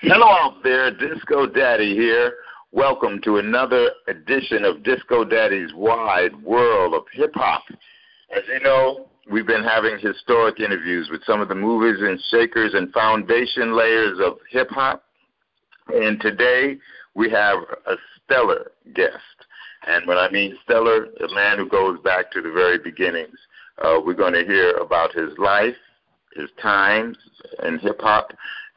Hello out there, Disco Daddy here. Welcome to another edition of Disco Daddy's Wide World of Hip Hop. As you know, we've been having historic interviews with some of the movers and shakers and foundation layers of hip hop. And today we have a stellar guest. And when I mean stellar, a man who goes back to the very beginnings. Uh, we're going to hear about his life, his times in hip hop,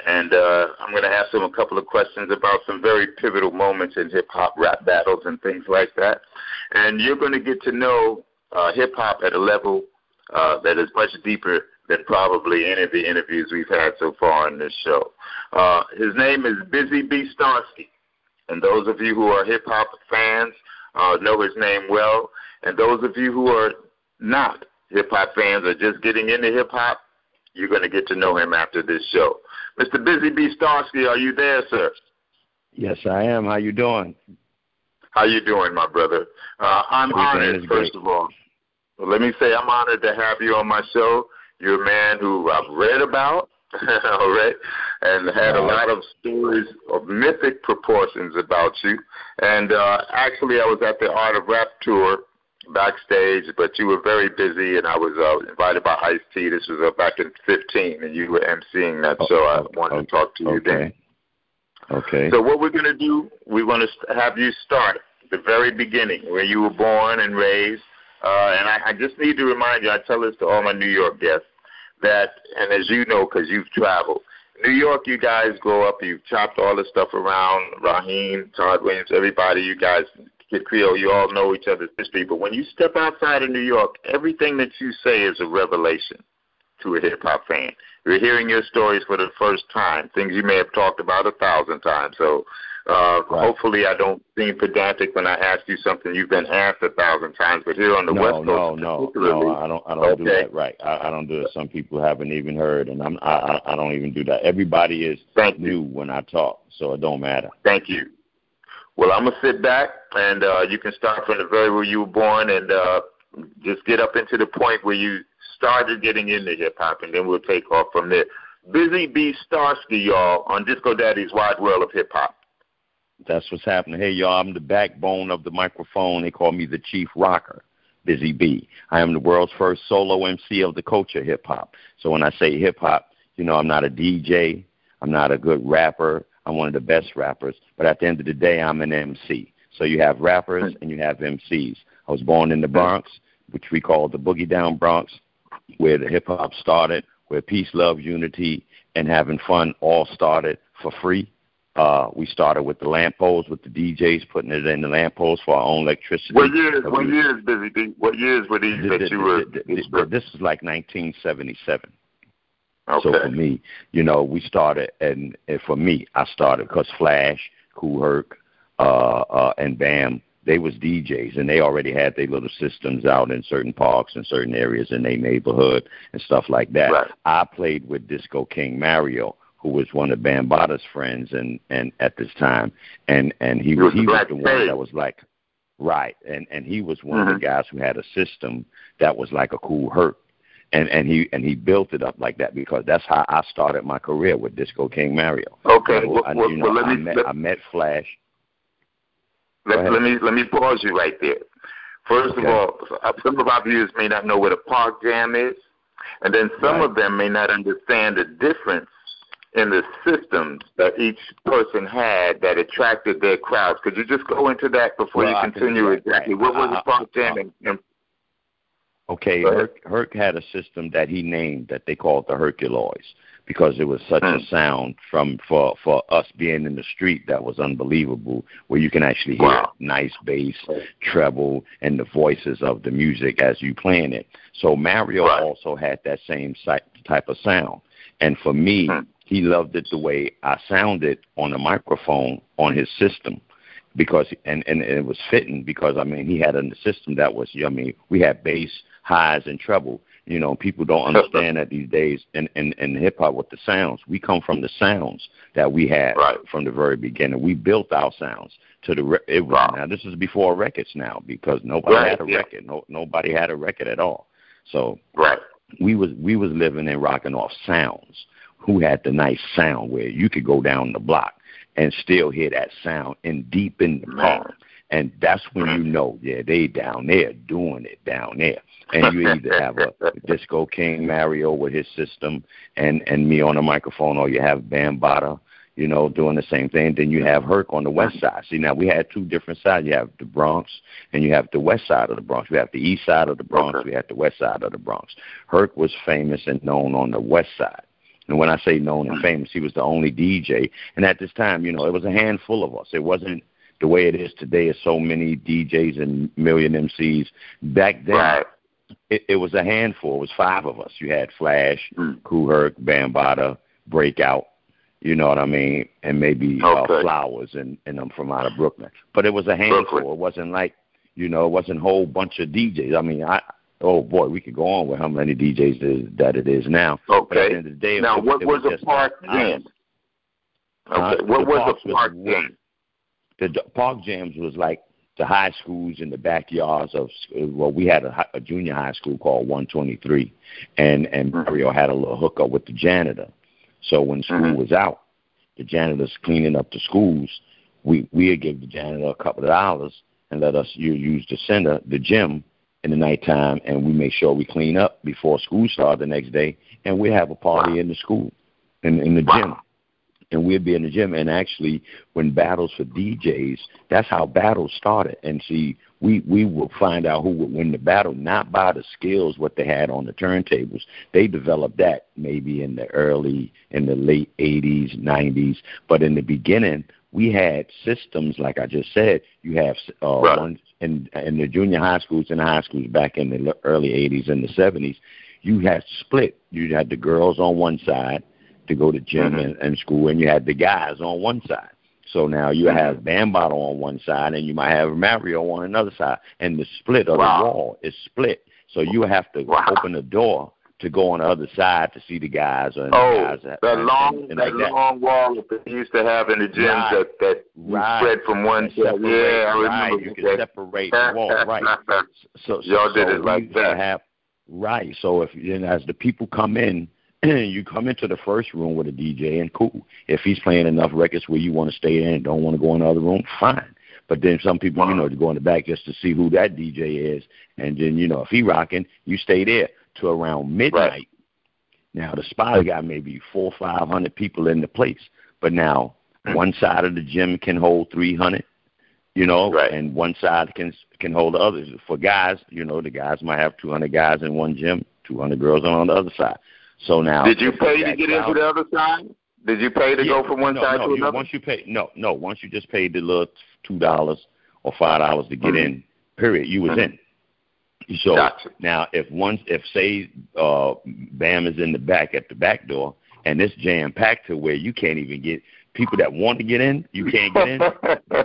and uh, I'm going to ask him a couple of questions about some very pivotal moments in hip hop rap battles and things like that. And you're going to get to know uh, hip hop at a level uh, that is much deeper than probably any of the interviews we've had so far on this show. Uh, his name is Busy Bee Starski. And those of you who are hip hop fans uh, know his name well. And those of you who are not hip hop fans or just getting into hip hop, you're going to get to know him after this show. Mr. Busy Bee Starski, are you there, sir? Yes, I am. How you doing? How you doing, my brother? Uh, I'm honored, first of all. Well, let me say I'm honored to have you on my show. You're a man who I've read about, all right, and had a lot of stories of mythic proportions about you. And uh, actually, I was at the Art of Rap tour backstage, but you were very busy, and I was uh, invited by Ice T. This was uh, back in 15, and you were emceeing that show. I wanted okay. to talk to you okay. then. Okay. So what we're going to do, we're going to have you start the very beginning, where you were born and raised. Uh, and I, I just need to remind you, I tell this to all my New York guests, that, and as you know, because you've traveled, New York, you guys grow up, you've chopped all this stuff around, Rahiem, Todd Williams, everybody, you guys Kid Creole, you all know each other's history, but when you step outside of New York, everything that you say is a revelation to a hip hop fan. You're hearing your stories for the first time, things you may have talked about a thousand times. So uh, right. hopefully I don't seem pedantic when I ask you something you've been asked a thousand times, but here on the no, West Coast, no, no, no, I don't, I don't okay. do that. Right, I, I don't do it. Some people haven't even heard, and I'm, I, I don't even do that. Everybody is Thank new you. when I talk, so it don't matter. Thank you. Well, I'm gonna sit back, and uh, you can start from the very where you were born, and uh, just get up into the point where you started getting into hip hop, and then we'll take off from there. Busy Bee Starski, y'all, on Disco Daddy's Wide World of Hip Hop. That's what's happening. Hey, y'all, I'm the backbone of the microphone. They call me the chief rocker. Busy Bee. I am the world's first solo MC of the culture hip hop. So when I say hip hop, you know, I'm not a DJ. I'm not a good rapper. I'm one of the best rappers. But at the end of the day, I'm an MC. So you have rappers and you have MCs. I was born in the Bronx, which we call the Boogie Down Bronx, where the hip hop started, where peace, love, unity, and having fun all started for free. Uh, we started with the lampposts, with the DJs putting it in the lampposts for our own electricity. What years? What years, Busy Bee? What years were these that you were? This is like 1977. Okay. So for me, you know, we started, and, and for me, I started because Flash, Kool Herc, uh, uh, and Bam, they was DJs, and they already had their little systems out in certain parks and certain areas in their neighborhood and stuff like that. Right. I played with Disco King Mario, who was one of Bambaataa's friends, and and at this time, and and he was he was the one that was like, right, and and he was one Mhm. of the guys who had a system that was like a Kool Herc and and he and he built it up like that because that's how I started my career with Disco King Mario. Okay. So, Well, I, you know, well, let I me met let, I met Flash. Let, let me let me pause you right there. First Okay. of all, uh, some of our viewers may not know what a park jam is, and then some Right. of them may not understand the difference in the systems that each person had that attracted their crowds. Could you just go into that before Well, you continue exactly? right. What was I- a park I- jam? And, and, Okay, Herc, Herc had a system that he named that they called the Herculoids because it was such Hmm. a sound from for for us being in the street that was unbelievable, where you can actually hear Wow. nice bass, treble, and the voices of the music as you playing it. So Mario Right. also had that same type of sound, and for me, Hmm. he loved it the way I sounded on the microphone on his system because and and it was fitting because I mean he had a system that was I mean we had bass, highs, and treble. You know, people don't understand that these days in in, in hip hop with the sounds. We come from the sounds that we had Right. from the very beginning. We built our sounds to the re- it was Wow. now this is before records now because nobody Right, had a yeah. record. No nobody had a record at all. So right. we was we was living and rocking off sounds. who had the nice sound where you could go down the block and still hear that sound and deep in the park. And that's when you know, yeah, they down there doing it down there. And you either have a, Disco King Mario with his system and and me on the microphone, or you have Bambaataa, you know, doing the same thing. Then you have Herc on the west side. See, now we had two different sides. You have the Bronx and you have the west side of the Bronx. We have the east side of the Bronx. Okay. We have the west side of the Bronx. Herc was famous and known on the west side. And when I say known and hmm. famous, he was the only DJ. And at this time, you know, it was a handful of us. It wasn't the way it is today. Is so many DJs and million MCs. Back then, right. It, it was a handful. It was five of us. You had Flash, mm. Kool Herc, Breakout. You know what I mean? And maybe uh, okay. uh, Flowers and and I'm from out of Brooklyn. But it was a handful. Brooklyn. It wasn't like you know, it wasn't a whole bunch of DJs. I mean, I oh boy, we could go on with how many DJs is, that it is now. Okay. But at the end of the day, now it, what was, was the park jam? Okay. Uh, what the was the park jam? The, the park jams was like the high schools in the backyards of well, we had a, a junior high school called 123, and and mm-hmm. Mario had a little hookup with the janitor. So when school mm-hmm. was out, the janitors cleaning up the schools, we we'd give the janitor a couple of dollars and let us use the center, the gym, in the nighttime, and we make sure we clean up before school starts the next day, and we have a party in the school, in in the gym, and we'd be in the gym. And actually, when battles for DJs, that's how battles started. And see, we we will find out who would win the battle not by the skills what they had on the turntables. They developed that maybe in the early, in the late '80s, '90s, but in the beginning we had systems like I just said. You have uh, right. one in in the junior high schools and high schools back in the early '80s and the '70s. You had split. You had the girls on one side to go to gym mm-hmm. and, and school, and you had the guys on one side. So now you mm-hmm. have Bambaataa on one side, and you might have Mario on another side, and the split of wow. the wall is split. So you have to wow. open the door to go on the other side to see the guys. Or oh, the guys that, that long, and, and that like long that. wall that they used to have in the gyms right. that that right. spread from one side. Yeah, I remember right. You can separate the wall, right? So, so y'all did so it like that. Have, right. So if know, as the people come in, you come into the first room with a DJ and cool. If he's playing enough records where you want to stay in and don't want to go in the other room, fine. But then some people, you know, to go in the back just to see who that DJ is, and then you know if he rocking, you stay there to around midnight. Right. Now the spot got maybe four five hundred people in the place, but now mm-hmm. one side of the gym can hold three hundred, you know, right. and one side can can hold the others. For guys, you know, the guys might have two hundred guys in one gym, two hundred girls on the other side. So now, did you pay to get crowd, into the other side? Did you pay to yeah, go from one no, side no, to you, another? Once you pay, no, no. Once you just paid the little two dollars or five dollars to get mm-hmm. in, period, you was mm-hmm. in. So gotcha. now, if one, if say uh, Bam is in the back at the back door, and it's jam packed to where you can't even get people that want to get in, you can't get in.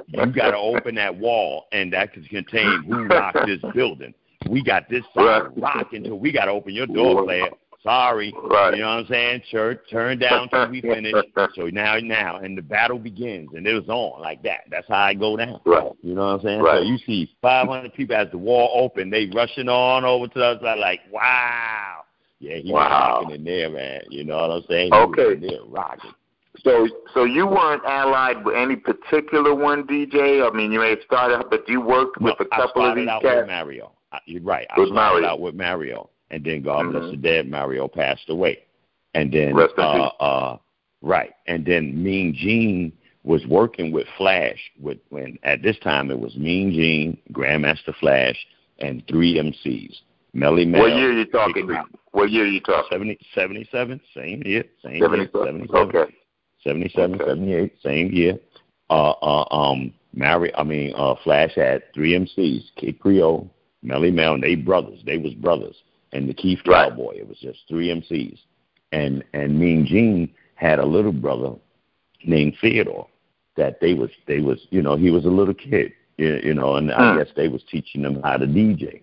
you got to open that wall, and that can contain who rocks this building. We got this side right. rocking, so we got to open your door, player. Sorry. Right. You know what I'm saying? Church, turn down till we finish. so now, now, and the battle begins, and it was on like that. That's how I go down. Right. You know what I'm saying? Right. So you see 500 people as the wall open, they rushing on over to us like, wow. Yeah, he wow. was rocking in there, man. You know what I'm saying? He okay. Was there rocking. So, so you weren't allied with any particular one DJ. I mean, you may have started, but you worked with no, a couple I of these out cats. With Mario. I, you're right. With I started Mario. out with Mario and then God mm-hmm. bless the dead, Mario passed away, and then uh, uh, right, and then Mean Gene was working with Flash. With when at this time it was Mean Gene, Grandmaster Flash, and three MCs. Melle Mel. What year are you talking about? What year are you talking? 70, 77, same year, same 77. year, 77. Okay. 77, okay. 78, same year. Uh, uh, um, Mary, I mean, uh, Flash had three MCs, Kid Creole, Melle Mel, and they brothers. They was brothers and the Keith right. Cowboy. It was just three MCs, and and Mean Gene had a little brother named Theodore that they was they was you know he was a little kid you, you know and I hmm. guess they was teaching them how to DJ.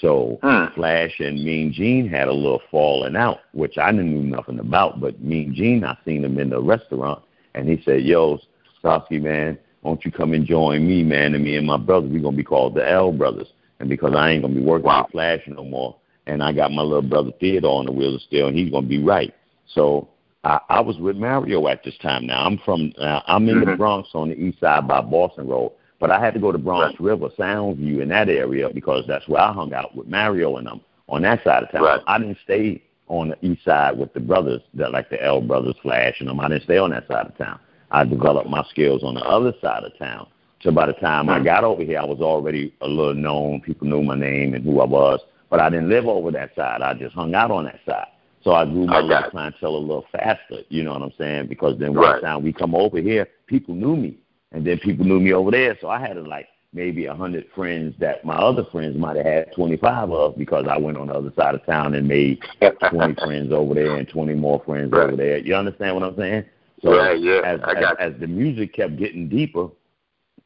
So hmm. Flash and Mean Gene had a little falling out, which I didn't know nothing about. But Mean Gene, I seen him in the restaurant, and he said, "Yo, Starski man, won't you come and join me, man, and me and my brother? We're gonna be called the L Brothers, and because I ain't gonna be working wow. with Flash no more, and I got my little brother Theodore on the wheel of steel, and he's gonna be right. So I, I was with Mario at this time. Now I'm from uh, I'm in mm-hmm. the Bronx on the east side by Boston Road, but I had to go to Bronx right. River, Soundview, in that area because that's where I hung out with Mario and them on that side of town. Right. I didn't stay on the east side with the brothers that like the L brothers, Flash and them. I didn't stay on that side of town. I developed my skills on the other side of town. So by the time I mm-hmm. got over here, I was already a little known. People knew my name and who I was, but I didn't live over that side. I just hung out on that side. So I grew my little clientele a little faster. You know what I'm saying? Because then one right. time we come over here, people knew me, and then people knew me over there. So I had like maybe a hundred friends that my other friends might have had 25 of because I went on the other side of town and made 20 friends over there and 20 more friends right. over there. You understand what I'm saying? So right, yeah, as, I got as, as the music kept getting deeper,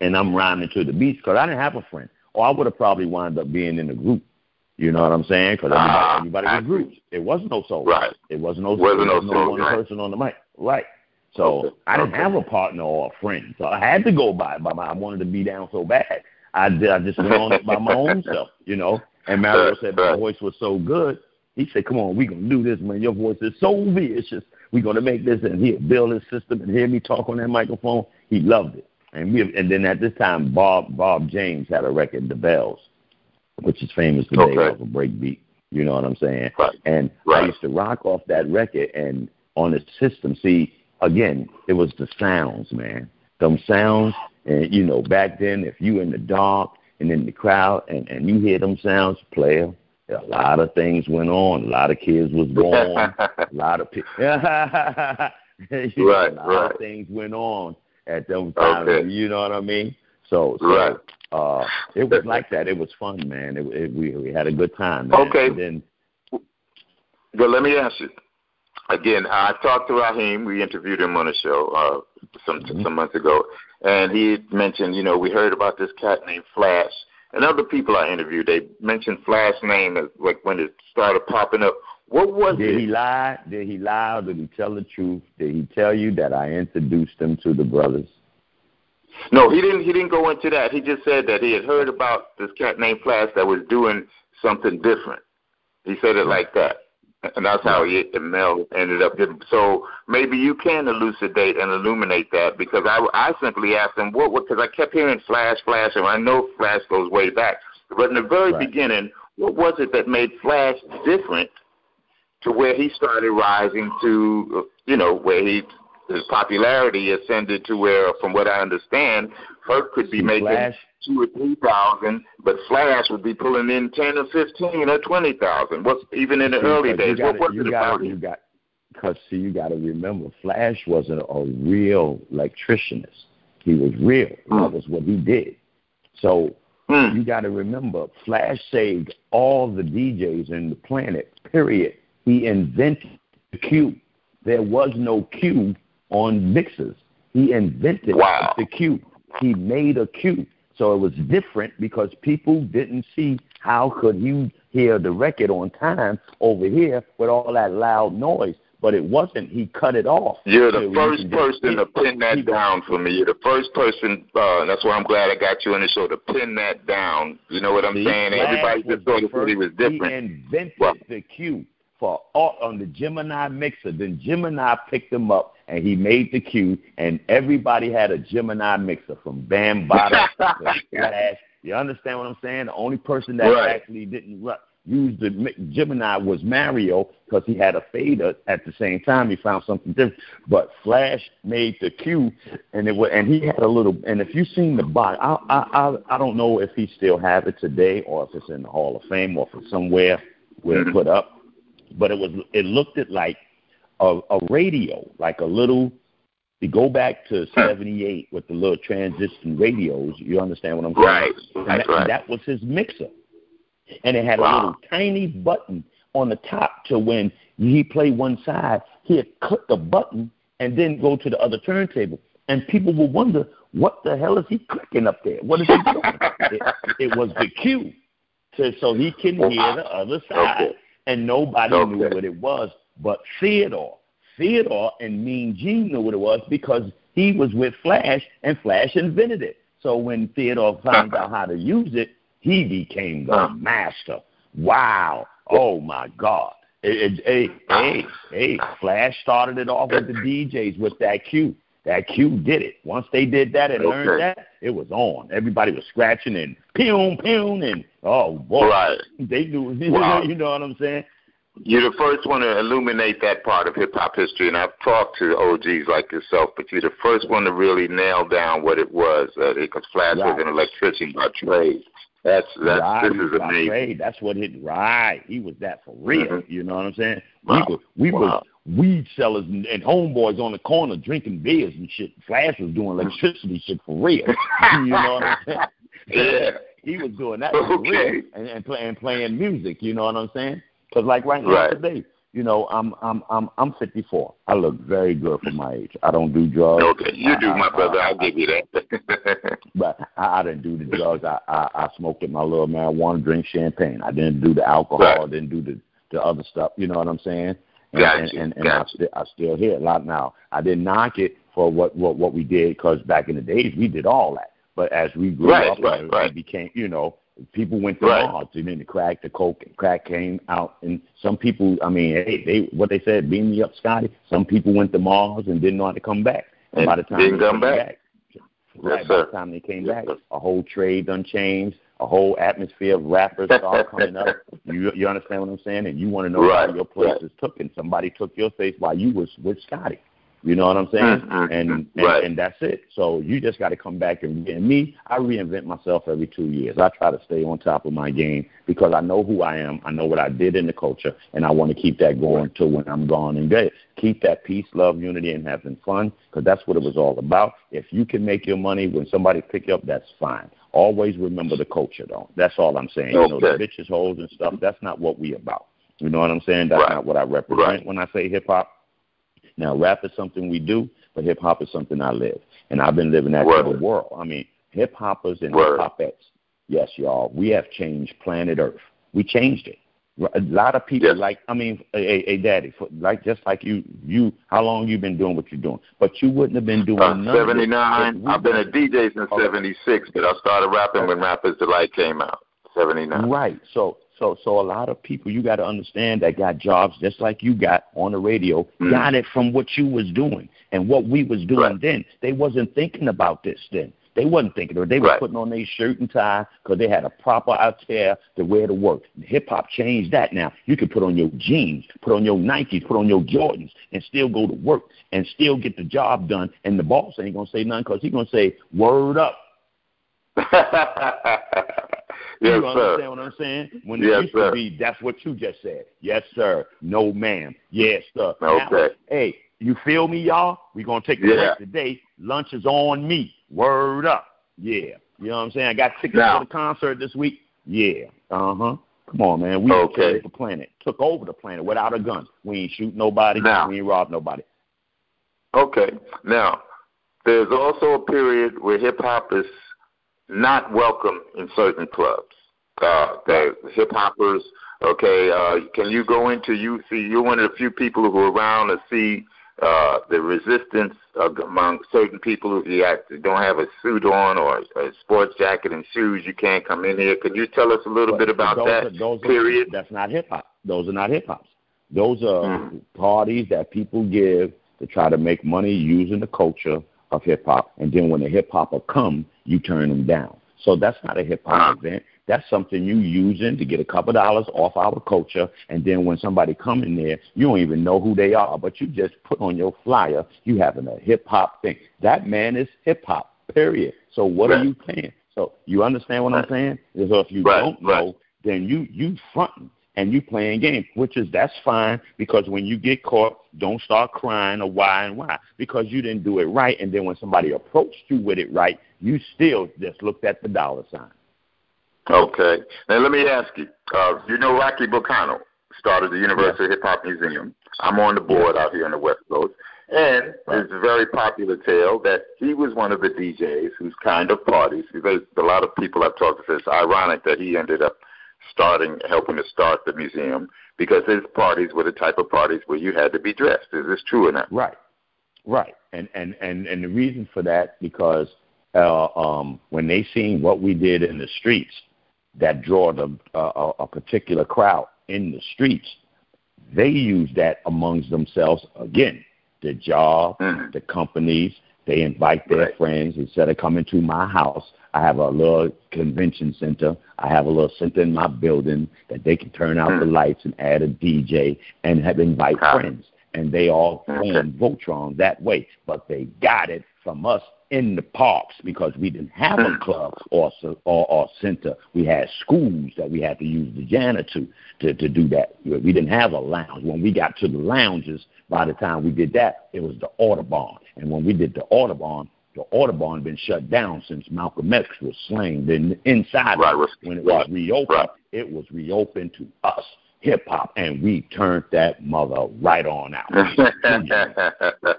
and I'm rhyming to the beats because I didn't have a friend, or I would have probably wound up being in a group. You know what I'm saying? Because everybody, uh, everybody was groups. It wasn't no soul. Right. It wasn't no. Wasn't no, no one right. person on the mic. Right. So okay. I didn't okay. have a partner or a friend. So I had to go by by my. I wanted to be down so bad. I did. I just went on it by my own self. You know. And Mario said my voice was so good. He said, "Come on, we gonna do this, man. Your voice is so vicious. We gonna make this." And he build his system and hear me talk on that microphone. He loved it. And we and then at this time, Bob Bob James had a record, The Bells, which is famous today okay. off of Breakbeat. You know what I'm saying? Right. And right. I used to rock off that record and on the system. See, again, it was the sounds, man. Them sounds, and you know, back then, if you in the dark and in the crowd and and you hear them sounds, player, a lot of things went on. A lot of kids was born. a lot of people. right, know, a lot right. of things went on at those times. Okay. You know what I mean? So, so Right. Uh, it was like that. It was fun, man. It, it, we we had a good time. Man. Okay. And then, But let me ask you again. I talked to Rahiem. We interviewed him on the show uh, some Mhm. some months ago, and he mentioned, you know, we heard about this cat named Flash, and other people I interviewed. They mentioned Flash name as like when it started popping up. What was did it? he lie? Did he lie? Or did he tell the truth? Did he tell you that I introduced him to the brothers? No, he didn't. He didn't go into that. He just said that he had heard about this cat named Flash that was doing something different. He said it like that, and that's how he and Mel ended up. Getting, so maybe you can elucidate and illuminate that because I, I simply asked him what because I kept hearing Flash, Flash, and I know Flash goes way back. But in the very Right. beginning, what was it that made Flash different to where he started rising to, you know, where he his popularity ascended to where, from what I understand, Herc could be making Flash- two or three thousand, but Flash would be pulling in ten or fifteen or twenty thousand. What's even in the See, early days? You What gotta, was it gotta, about you got, because see, you got to remember, Flash wasn't a real electricianist. He was real. Mm. That was what he did. So Hmm. you got to remember, Flash saved all the DJs in the planet. Period. He invented the cue. There was no cue on mixers. He invented Wow. the cue. He made a cue. So it was different because people didn't see how could you hear the record on time over here with all that loud noise. But it wasn't. He cut it off. You're the first person to pin that down for me. You're the first person. Uh, that's why I'm glad I got you on the show to pin that down. You know what I'm saying? Everybody just thought the it he was different. He invented Well- the cue for on the Gemini mixer. Then Gemini picked him up and he made the cue, and everybody had a Gemini mixer from Bambaataa to Flash. You understand what I'm saying? The only person that Right. actually didn't use the Gemini was Mario because he had a fader at the same time. He found something different, but Flash made the cue, and it was, and he had a little. And if you've seen the box, I I I, I don't know if he still have it today or if it's in the Hall of Fame or if it's somewhere where Mhm. put up. But it was it looked at like a, a radio, like a little. You go back to '78 with the little transistor radios. You understand what I'm saying? Right. And that, right. that was his mixer, and it had a little tiny button on the top to when he played one side, he'd click the button and then go to the other turntable, and people would wonder what the hell is he clicking up there? What is he doing? it, it was the cue, to, so he can hear the other side, Okay. And nobody knew what it was but Theodore. Theodore and Mean Gene knew what it was because he was with Flash, and Flash invented it. So when Theodore found out how to use it, he became the uh-huh. master. Wow. Oh my God. Hey, hey, hey, Flash started it off with the DJs with that cue. That cue did it. Once they did that and okay. learned that, it was on. Everybody was scratching and pew pew and oh boy, right. they knew. Wow. you know what I'm saying? You're the first one to illuminate that part of hip hop history, and I've talked to OGs like yourself, but you're the first one to really nail down what it was. Uh, because Flash right. was an electrician by trade. That's that's right. this is amazing. Trade. That's what it right. He was that for real. Mm-hmm. You know what I'm saying? Wow. We were we wow. were weed sellers and, and homeboys on the corner drinking beers and shit. Flash was doing electricity shit for real. you know what I'm saying? Yeah. He was doing that for okay. real and, and, play, and playing music. You know what I'm saying? Because like right now right. today, you know, I'm I'm I'm I'm 54. I look very good for my age. I don't do drugs. Okay, you I, do, my I, brother. I, will give you that. but I, I didn't do the drugs. I, I I smoked my little marijuana, drink champagne. I didn't do the alcohol. Right. I didn't do the the other stuff. You know what I'm saying? And, gotcha. and, and, and gotcha. I, st- I still hear a lot now. I didn't knock it for what what what we did because back in the days we did all that. But as we grew right, up, right, and right. became, you know, people went to right. Mars and then the crack, the coke, crack came out, and some people, I mean, hey, they what they said, beam me up, Scotty. Some people went to Mars and didn't know how to come back. And, and by the time didn't they come back, back right yes, by the time they came yes, back, sir. a whole trade done changed. A whole atmosphere of rappers started coming up. You you understand what I'm saying? And you want to know right. why your place right. is took, and somebody took your face while you was with Scotty. You know what I'm saying? Mm-hmm. And and, right. and that's it. So you just got to come back and, and me. I reinvent myself every two years. I try to stay on top of my game because I know who I am. I know what I did in the culture, and I want to keep that going till when I'm gone and dead. Keep that peace, love, unity, and having fun because that's what it was all about. If you can make your money when somebody pick you up, that's fine. Always remember the culture, though. That's all I'm saying. Okay. You know, the bitches, hoes, and stuff. That's not what we about. You know what I'm saying? That's right. not what I represent right. when I say hip hop. Now, rap is something we do, but hip hop is something I live, and I've been living that Word. in the world. I mean, hip hoppers and hip hopettes. Yes, y'all, we have changed planet Earth. We changed it. A lot of people like I mean, hey, hey, daddy, for, like just like you, you, how long you been doing what you're doing? But you wouldn't have been doing Uh, none of 79. I've been a DJ since Okay. 76, but I started rapping when Rappers Delight came out. 79. Right. So so so a lot of people you got to understand that got jobs just like you got on the radio Mm. got it from what you was doing and what we was doing Right. then. They wasn't thinking about this then. They wasn't thinking, or they were Right. putting on their shirt and tie because they had a proper attire to wear to work. Hip hop changed that now. You can put on your jeans, put on your Nikes, put on your Jordans, and still go to work and still get the job done. And the boss ain't gonna say nothing because he's gonna say, "Word up." yes, you sir. understand what I'm saying? When it Yes, used sir. to be, that's what you just said. Yes, sir. No, ma'am. Yes, sir. Okay. Now, hey, you feel me, y'all? We're going to take a Yeah. break today. Lunch is on me. Word up. Yeah. You know what I'm saying? I got tickets Now- for the concert this week. Yeah. Uh huh. Come on, man. We Okay. the planet. Took over the planet without a gun. We ain't shoot nobody. Now- we ain't rob nobody. Okay. Now, there's also a period where hip hop is not welcome in certain clubs. Uh, the hip hoppers. Okay. Uh, can you go into you see? You're one of the few people who are around to see uh, the resistance among certain people. If you got, don't have a suit on or a sports jacket and shoes, you can't come in here. Can you tell us a little But bit about those that Are, those period? Are, that's not hip hop. Those are not hip hops. Those are Mm. parties that people give to try to make money using the culture of hip hop. And then when the hip hopper come, you turn them down. So that's not a hip hop Uh-huh. event. That's something you using to get a couple dollars off our culture. And then when somebody come in there, you don't even know who they are, but you just put on your flyer, you having a hip hop thing. That man is hip hop. Period. So what Right. are you paying? So you understand what Right. I'm saying? So if you Right, don't know, then you you fronting and you playing games, which is that's fine because when you get caught, don't start crying or why and why because you didn't do it right, and then when somebody approached you with it right, you still just looked at the dollar sign. Okay. Now let me ask you. Uh, you know Rocky Bucano started the Universal Hip Hop Museum. I'm on the board out here on the West Coast. And Right. it's a very popular tale that he was one of the DJs whose kind of parties. There's a lot of people I've talked to it's ironic that he ended up starting, helping to start the museum because his parties were the type of parties where you had to be dressed. Is this true or not? Right, right, and and and and the reason for that because uh, um, when they seen what we did in the streets, that draw the uh, a, a particular crowd in the streets. they use that amongst themselves again. The job, mm. the companies, they invite their right. friends instead of coming to my house. I have a little convention center. I have a little center in my building that they can turn out mm. the lights and add a DJ and have invite ah. friends. And they all form Voltron that way. But they got it from us in the parks because we didn't have a mm. club or, or, or center. We had schools that we had to use the janitor to, to, to do that. We didn't have a lounge. When we got to the lounges, by the time we did that, it was the Audubon. And when we did the Audubon, the Audubon had been shut down since Malcolm X was slain. Then inside right, when it was reopened, right. it was reopened to us, hip hop, and we turned that mother right on out.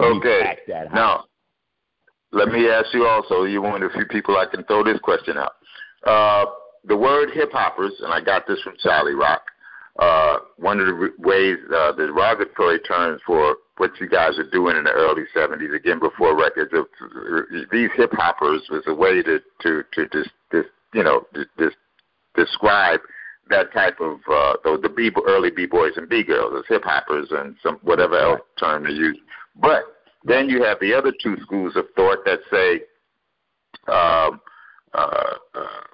okay. Now, let me ask you also. You're one of the few people I can throw this question out. Uh, the word hip hoppers, and I got this from Charlie Rock. Uh, one of the ways, uh, the derogatory terms for what you guys are doing in the early 70s, again before records, of, these hip hoppers was a way to to to just, just you know just describe that type of uh, the, the b early b boys and b girls as hip hoppers and some whatever else term they use. But then you have the other two schools of thought that say um, uh, uh,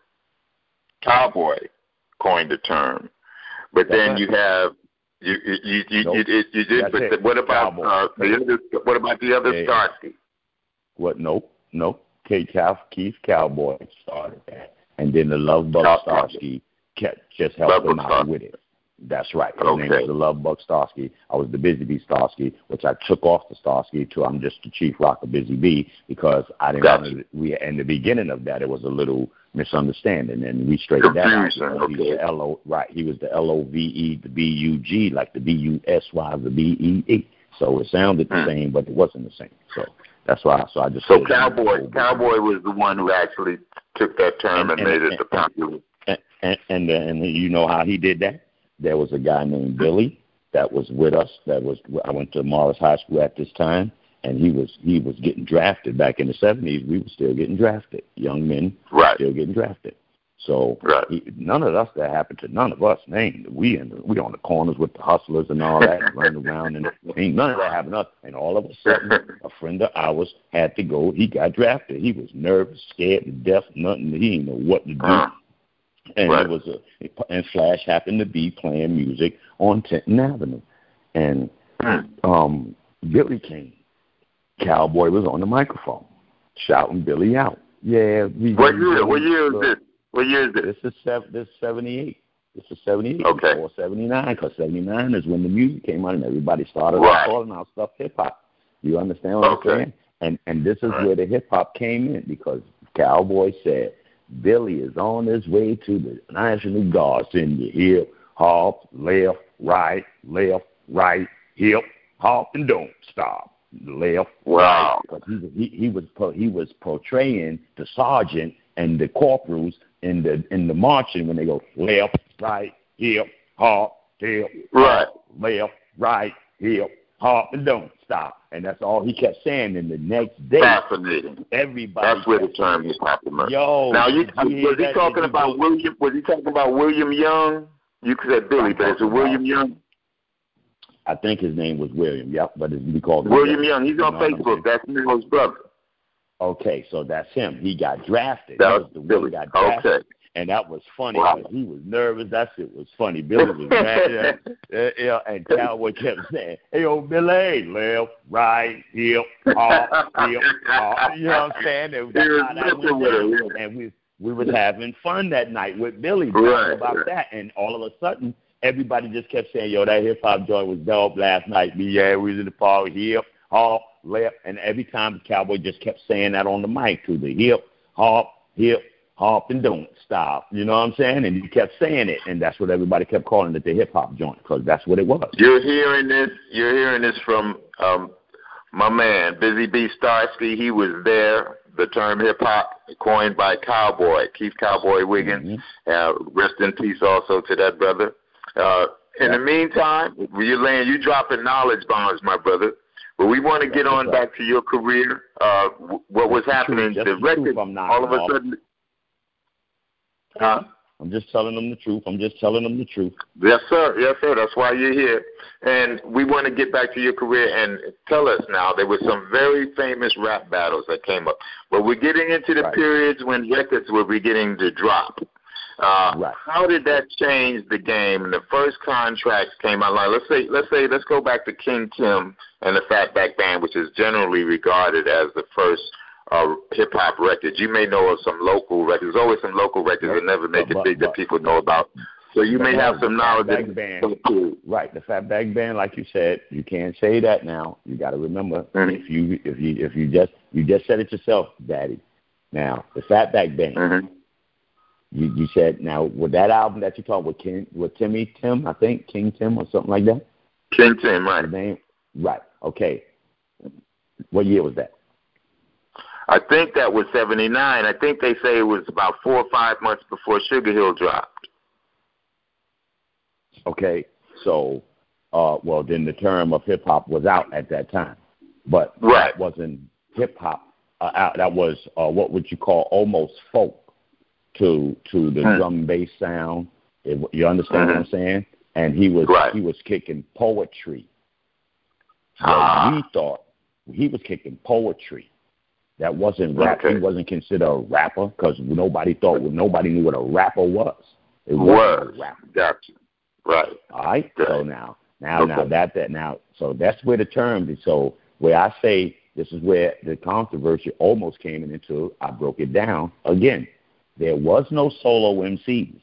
cowboy coined the term, but That's then you have you you you nope. you, you, did. That's but the, what about uh, the other? What about the other hey. Starski? What? Nope. Nope. K. Cal, Keith Cowboy started that, and then the Love Bug Starski kept just helped him out with it. That's right. His okay. name was the Love Bug Starski. I was the Busy Bee Starski, which I took off the Starski to I'm just the Chief Rocker Busy Bee because I didn't gotcha. want to. We in the beginning of that it was a little misunderstanding, and we straightened that out. Okay. He was the L O right. He was the L O V E, the B U G, like the B U S Y, the B E E. So it sounded the mm. same, but it wasn't the same. So that's why. So I just so cowboy. Cowboy was the one who actually took that term and, and, and made and, it the popular. And and, and and you know how he did that? There was a guy named Billy that was with us. That was I went to Morris High School at this time, and he was he was getting drafted back in the seventies. We were still getting drafted, young men right. still getting drafted. So right. he, none of us that happened to none of us. Named we in the, we on the corners with the hustlers and all that, running around, and ain't none of that happened to us. And all of a sudden, a friend of ours had to go. He got drafted. He was nervous, scared to death, nothing. He didn't know what to do. Uh-huh. And right. it was a and Flash happened to be playing music on Tenton Avenue, and hmm. um, Billy came. Cowboy was on the microphone, shouting Billy out. Yeah, we. What year? What year is this? What year is this? This is sev- this seventy eight. This is seventy eight. Okay. Or seventy nine, because seventy nine is when the music came out and everybody started right. calling our stuff hip hop. You understand what okay. I'm saying? And and this is right. where the hip hop came in because Cowboy said Billy is on his way to the National Guard. Send your hip, hop, left, right, left, right, hip, hop, and don't stop. Left, wow. right. Because he, he, he was he was portraying the sergeant and the corporals in the in the marching when they go left, right, hip, hop, hip, right, left, right, hip, hop, and don't stop. And that's all he kept saying. And the next day, fascinating. Everybody. That's where the term hip hop emerged. Yo, now you was he talking about William? Was he talking about William Young? You could said Billy, but is William Young? I think his name was William. Yep, but it's called William Young. He's on Facebook. That's Nero's brother. Okay, so that's him. He got drafted. That was the Billy. Got drafted. Okay. And that was funny. Wow. He was nervous. That shit was funny. Billy was mad. yeah, yeah, and Cowboy kept saying, "Hey, old Billy, left, right, hip, hop, hip, hop." You know what I'm saying? And that's how that down. And we we was having fun that night with Billy right, about right. that. And all of a sudden, everybody just kept saying, "Yo, that hip hop joint was dope last night." Me, Yeah, we was in the park, hip, hop, left, and every time the Cowboy just kept saying that on the mic to the hip, hop, hip, hop, and don't stop. You know what I'm saying? And he kept saying it, and that's what everybody kept calling it the hip hop joint because that's what it was. You're hearing this. You're hearing this from um, my man Busy Bee Starski. He was there. The term hip hop coined by Cowboy Keith Cowboy Wiggins. Mm-hmm. Uh, rest in peace also to that brother. Uh, in the meantime, you're laying, you dropping knowledge bombs, my brother. But we want to get on back to your career. Uh, what was happening? The record, all of a sudden, Huh? I'm just telling them the truth. I'm just telling them the truth. Yes, sir. Yes, sir. That's why you're here. And we want to get back to your career and tell us now. There were some very famous rap battles that came up, but we're getting into the Right. periods when records were beginning to drop. Uh, Right. How did that change the game? The first contracts came out. Like, let's say, let's say, let's go back to King Tim and the Fatback Band, which is generally regarded as the first uh, hip hop records. You may know of some local records. There's always some local records that never make it But- big that people know about. So you may have some knowledge. Of- Band- Cool. Right, the Fatback Band, like you said, you can't say that now. You got to remember Mhm. if you if you if you just you just said it yourself, Daddy. Now the Fatback Band, Mhm. you you said now with that album that you talked with King with Timmy Tim, I think King Tim or something like that. King Tim, right? name, right? Okay. What year was that? I think that was '79. I think they say it was about four or five months before Sugar Hill dropped. Okay, so uh, well then the term of hip hop was out at that time, but Right. that wasn't hip hop. Uh, out, that was uh, what would you call almost folk to to the Hmm. drum bass sound. It, you understand what Mhm. I'm saying? And he was Right. he was kicking poetry. What Ah. we thought he was kicking poetry. That wasn't rap. Okay. He wasn't considered a rapper because nobody thought nobody knew what a rapper was. It Was a rapper. gotcha. Right. All right. So now, now, now that that now, so that's where the term. is. So where I say this is where the controversy almost came into. I broke it down again. There was no solo MCs.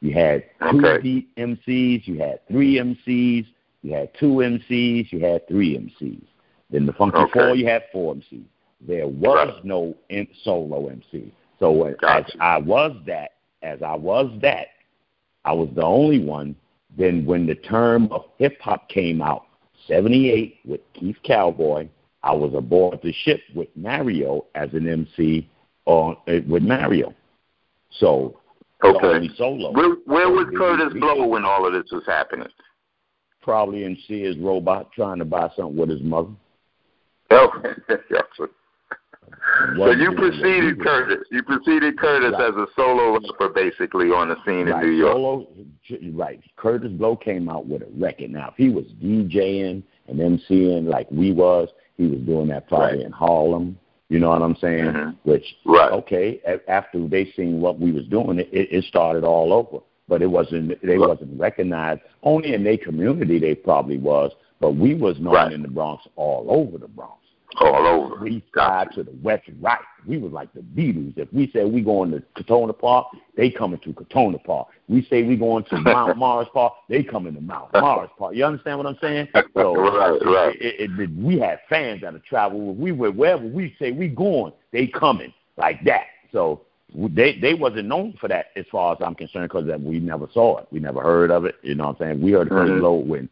You had two Okay. MCs. You had three MCs. You had two MCs. You had three MCs. Then the Funky Okay. Four, you had four MCs. There was Right. no in, solo MC. So when, as I was that, as I was that, I was the only one. Then when the term of hip hop came out, 78 with Keith Cowboy, I was aboard the ship with Mario as an MC on uh, with Mario. So Okay. only solo. Where, where was Kurtis. Blow when all of this was happening? Probably in Sears Roebuck trying to buy something with his mother. Oh, gotcha. So you preceded Kurtis. You preceded Kurtis Right. as a solo rapper, basically, on the scene right, in New York. Solo, right. Kurtis Blow came out with a record. Now, if he was DJing and MCing like we was, he was doing that probably Right. in Harlem. You know what I'm saying? Mhm. Which Right. okay, after they seen what we was doing, it, it started all over. But it wasn't they Right. wasn't recognized. Only in their community they probably was, but we was known in the Bronx all over the Bronx. All over. We side to the west and right. We was like the Beatles. If we said we going to Crotona Park, they coming to Crotona Park. We say we going to Mount Morris Park, they coming to Mount Morris Park. You understand what I'm saying? So Right, right. It, it, it, we had fans that travel. We were wherever we say we going, they coming like that. So they they wasn't known for that as far as I'm concerned because we never saw it. We never heard of it. You know what I'm saying? We heard the Mhm. Kurtis Blow when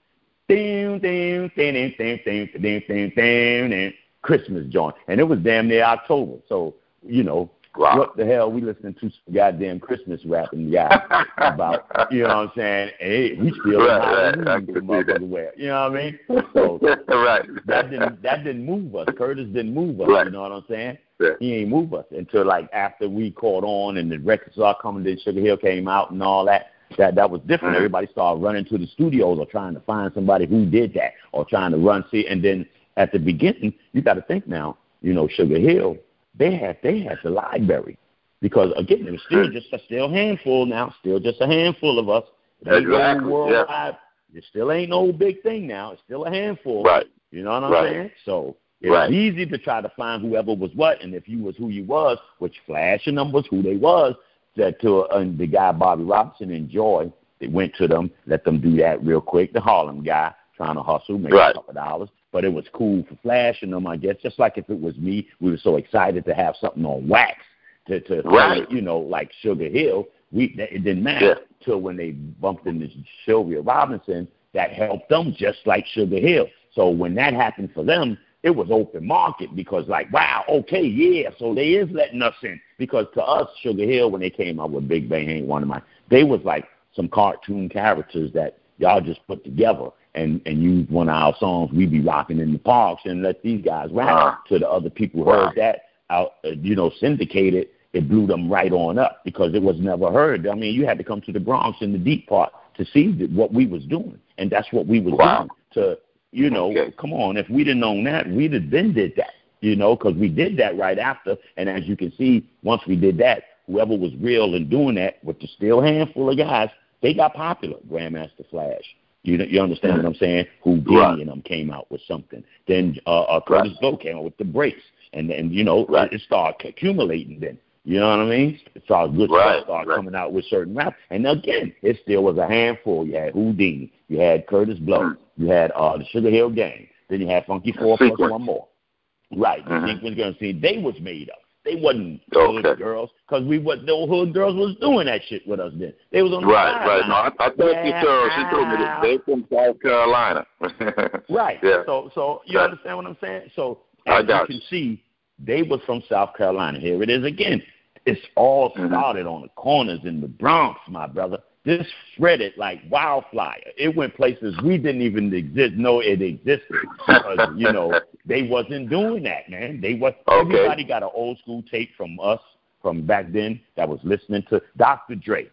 ding ding ding ding ding ding ding ding ding ding Christmas joint, and it was damn near October. So you know Wow. what the hell we listening to some goddamn Christmas rapping guy about? You know what I'm saying? Hey, we still Right, right. I you can see that. wear. You know what I mean? So right. that didn't that didn't move us. Kurtis didn't move us. Right. You know what I'm saying? Yeah. He ain't move us until like after we caught on and the records started coming. Then Sugar Hill came out and all that. That that was different. Mhm. Everybody started running to the studios or trying to find somebody who did that or trying to run see. And then at the beginning, you got to think now. You know, Sugar Hill, they had they had the library because again, it was still just a still handful now, still just a handful of us. It ain't Exactly, yeah. worldwide. It still ain't no big thing now. It's still a handful. Right. You know what I'm Right. saying? So it's Right. easy to try to find whoever was what, and if you was who you was, which flashing numbers who they was, that to uh, the guy Bobby Robinson and Joy, they went to them, let them do that real quick. The Harlem guy trying to hustle, make Right. a couple dollars, but it was cool for Flash and them, I guess. Just like if it was me, we were so excited to have something on wax to to Right. you know like Sugar Hill. We it didn't matter Yeah. till when they bumped into Sylvia Robinson. That helped them just like Sugar Hill. So when that happened for them, it was open market because like wow, okay, yeah, so they is letting us in because to us Sugar Hill when they came out with Big Bang ain't one of mine. They was like some cartoon characters that y'all just put together and and use one of our songs. We be rocking in the parks and let these guys rap to the other people who Wow. heard that out, uh, you know, syndicated it blew them right on up because it was never heard. I mean, you had to come to the Bronx in the deep part to see what we was doing, and that's what we was wow. doing. To you know, okay. come on, if we'd have known that, we'd have then did that. You know, because we did that right after, and as you can see, once we did that, whoever was real and doing that with the still handful of guys, they got popular. Grandmaster Flash. You you understand what I'm saying? Houdini right. and them came out with something. Then uh, uh Kurtis right. Blow came out with the breaks, and and you know right. it started accumulating. Then you know what I mean? It's all good right, stuff started right. coming out with certain rap. And again, it still was a handful. You had Houdini, you had Kurtis Blow, mm-hmm. you had uh the Sugar Hill Gang, then you had Funky Four plus one more. Right, the mm-hmm. sequence gonna see they was made up. They wasn't hood okay. girls because we what the hood girls was doing that shit with us then. They was on the right, side. right. No, I, I thought yeah, you told she told me that they from South Carolina. right. Yeah. So so you right. understand what I'm saying? So as you can see, they was from South Carolina. Here it is again. It's all mm-hmm. started on the corners in the Bronx, my brother. This spread like wildfire. It went places we didn't even exist know it existed because you know they wasn't doing that, man. They was okay. everybody got an old school tape from us from back then that was listening to Dr. Dre.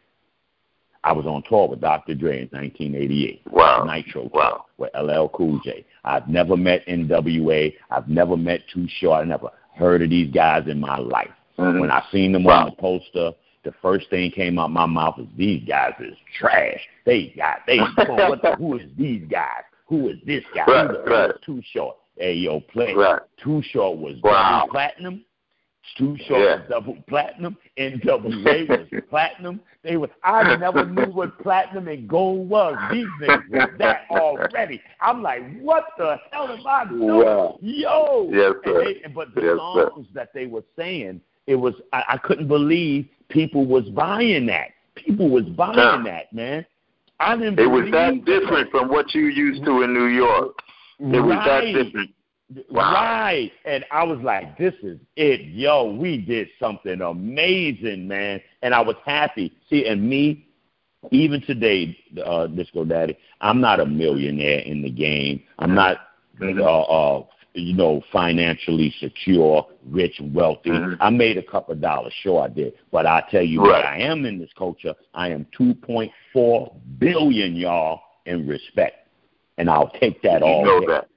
I was on tour with Dr. Dre in 1988. Wow. Nitro wow. with LL Cool J. I've never met NWA. I've never met Too Short. I never heard of these guys in my life. Mm-hmm. When I seen them wow. on the poster, the first thing came out my mouth is these guys is trash. They got they what the, who is these guys? Who is this guy? Right, who the right. Too Short. Hey yo, play. Right. Too Short was wow. double platinum. Too Short yeah. was double platinum. NWA was platinum. They was I never knew what platinum and gold was. These niggas were that already. I'm like, what the hell am I doing? Wow. Yo. Yes, sir. They, but the yes, songs sir. that they were saying, it was. I, I couldn't believe people was buying that. People was buying yeah. that, man. I didn't. It was that different from what you used to in New York. It right. was that different. Wow. Right. And I was like, this is it. Yo, we did something amazing, man. And I was happy. See, and me, even today, uh, Disco Daddy, I'm not a millionaire in the game. I'm not, mm-hmm. uh, uh, you know, financially secure, rich, wealthy. Mm-hmm. I made a couple of dollars, sure I did. But I tell you right. what, I am in this culture. I am 2.4 billion, y'all, in respect. And I'll take that you all know day. That.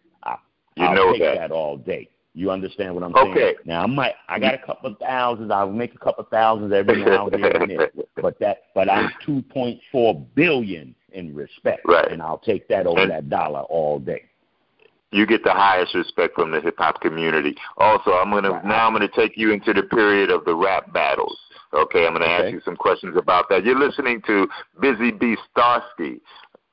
You I'll know take that. that all day. You understand what I'm okay. saying? Now I might I got a couple of thousands, I'll make a couple of thousands every now and then. But that but I'm two point four billion in respect. Right. And I'll take that over that dollar all day. You get the highest respect from the hip hop community. Also, I'm gonna right. now I'm gonna take you into the period of the rap battles. Okay, I'm gonna okay. ask you some questions about that. You're listening to Busy Bee Starski,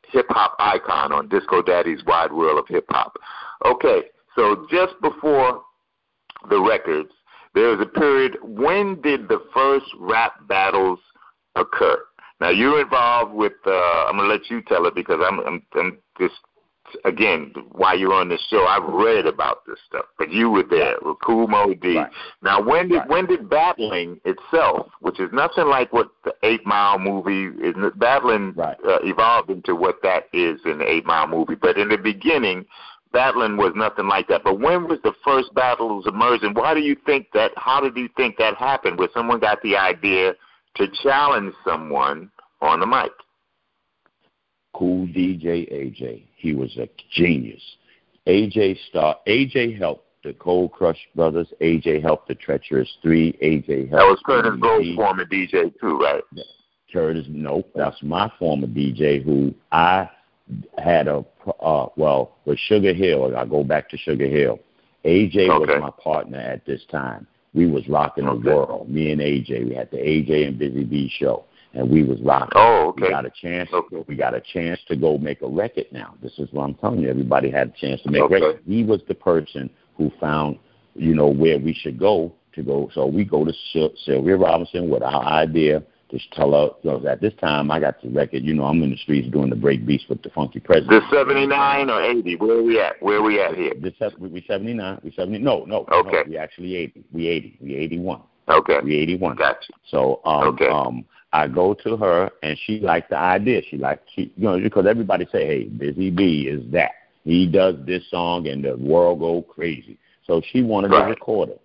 hip hop icon on Disco Daddy's Wide World of Hip Hop. Okay, so just before the records, there was a period. When did the first rap battles occur? Now you're involved with. Uh, I'm gonna let you tell it because I'm, I'm, I'm just again while you're on this show. I've read about this stuff, but you were there with Kool Moe Right. Now when did right. when did battling itself, which is nothing like what the Eight Mile movie is, battling right. uh, evolved into what that is in the Eight Mile movie. But in the beginning, battling was nothing like that. But when was the first battles emerging? Why do you think that? How did you think that happened? Where someone got the idea to challenge someone on the mic? Kool DJ AJ. He was a genius. AJ star AJ helped the Cold Crush Brothers. AJ helped the Treacherous Three. AJ helped. That was Kurtis Blow's former DJ too, right? Kurtis, nope, that's my former DJ who I had a uh, well with Sugar Hill. I go back to Sugar Hill. AJ okay. was my partner at this time. We was rocking okay. the world. Me and AJ. We had the AJ and Busy Bee show, and we was rocking. Oh, okay. We got a chance. Okay. We got a chance to go make a record. Now, this is what I'm telling you. Everybody had a chance to make okay. a record. He was the person who found, you know, where we should go to go. So we go to Sylvia Robinson with our idea just tell her, know, at this time I got the record, you know, I'm in the streets doing the break beats with the funky president. This 79 or 80? Where are we at? Where are we at here? This we 79. We 70. No, no. Okay. No, we actually 80. We 80. We 81. Okay. We 81. Gotcha. So um okay. um I go to her and she liked the idea. She liked she you know because everybody say, hey, Busy Bee is that. He does this song and the world go crazy. So she wanted right. to record it.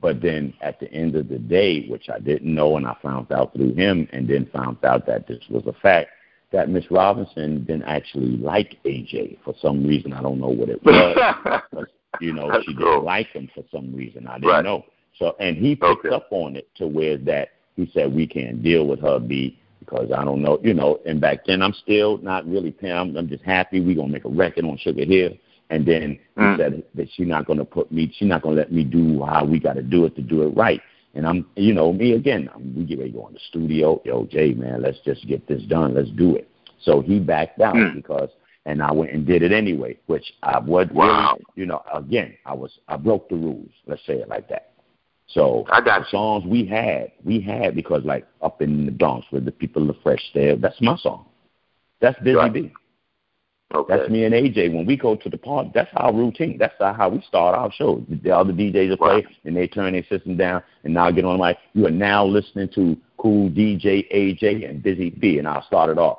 But then at the end of the day, which I didn't know, and I found out through him, and then found out that this was a fact, that Miss Robinson didn't actually like AJ for some reason. I don't know what it was. but, you know, That's she cool. didn't like him for some reason. I didn't Right. know. So, and he picked Okay. up on it to where that he said we can't deal with her B because I don't know, you know. And back then, I'm still not really Pam. I'm, just happy we gonna make a record on Sugar Hill. And then he Mm. said that she's not gonna put me. She's not gonna let me do how we got to do it to do it right. And I'm, you know, me again. I'm, we get ready to go in the studio. Yo, Jay, man, let's just get this done. Let's do it. So he backed out Mm. because, and I went and did it anyway, which I would Wow. really, you know, again, I was, I broke the rules. Let's say it like that. So I got the songs we had, we had because like up in the Bronx where the people are fresh there, that's my song. That's Busy Right. B. Okay. That's me and AJ. When we go to the party, that's our routine. That's how we start our show. The other DJs will play, and they turn their system down, and now I get on like you are now listening to Kool DJ AJ and Busy Bee, and I'll start it off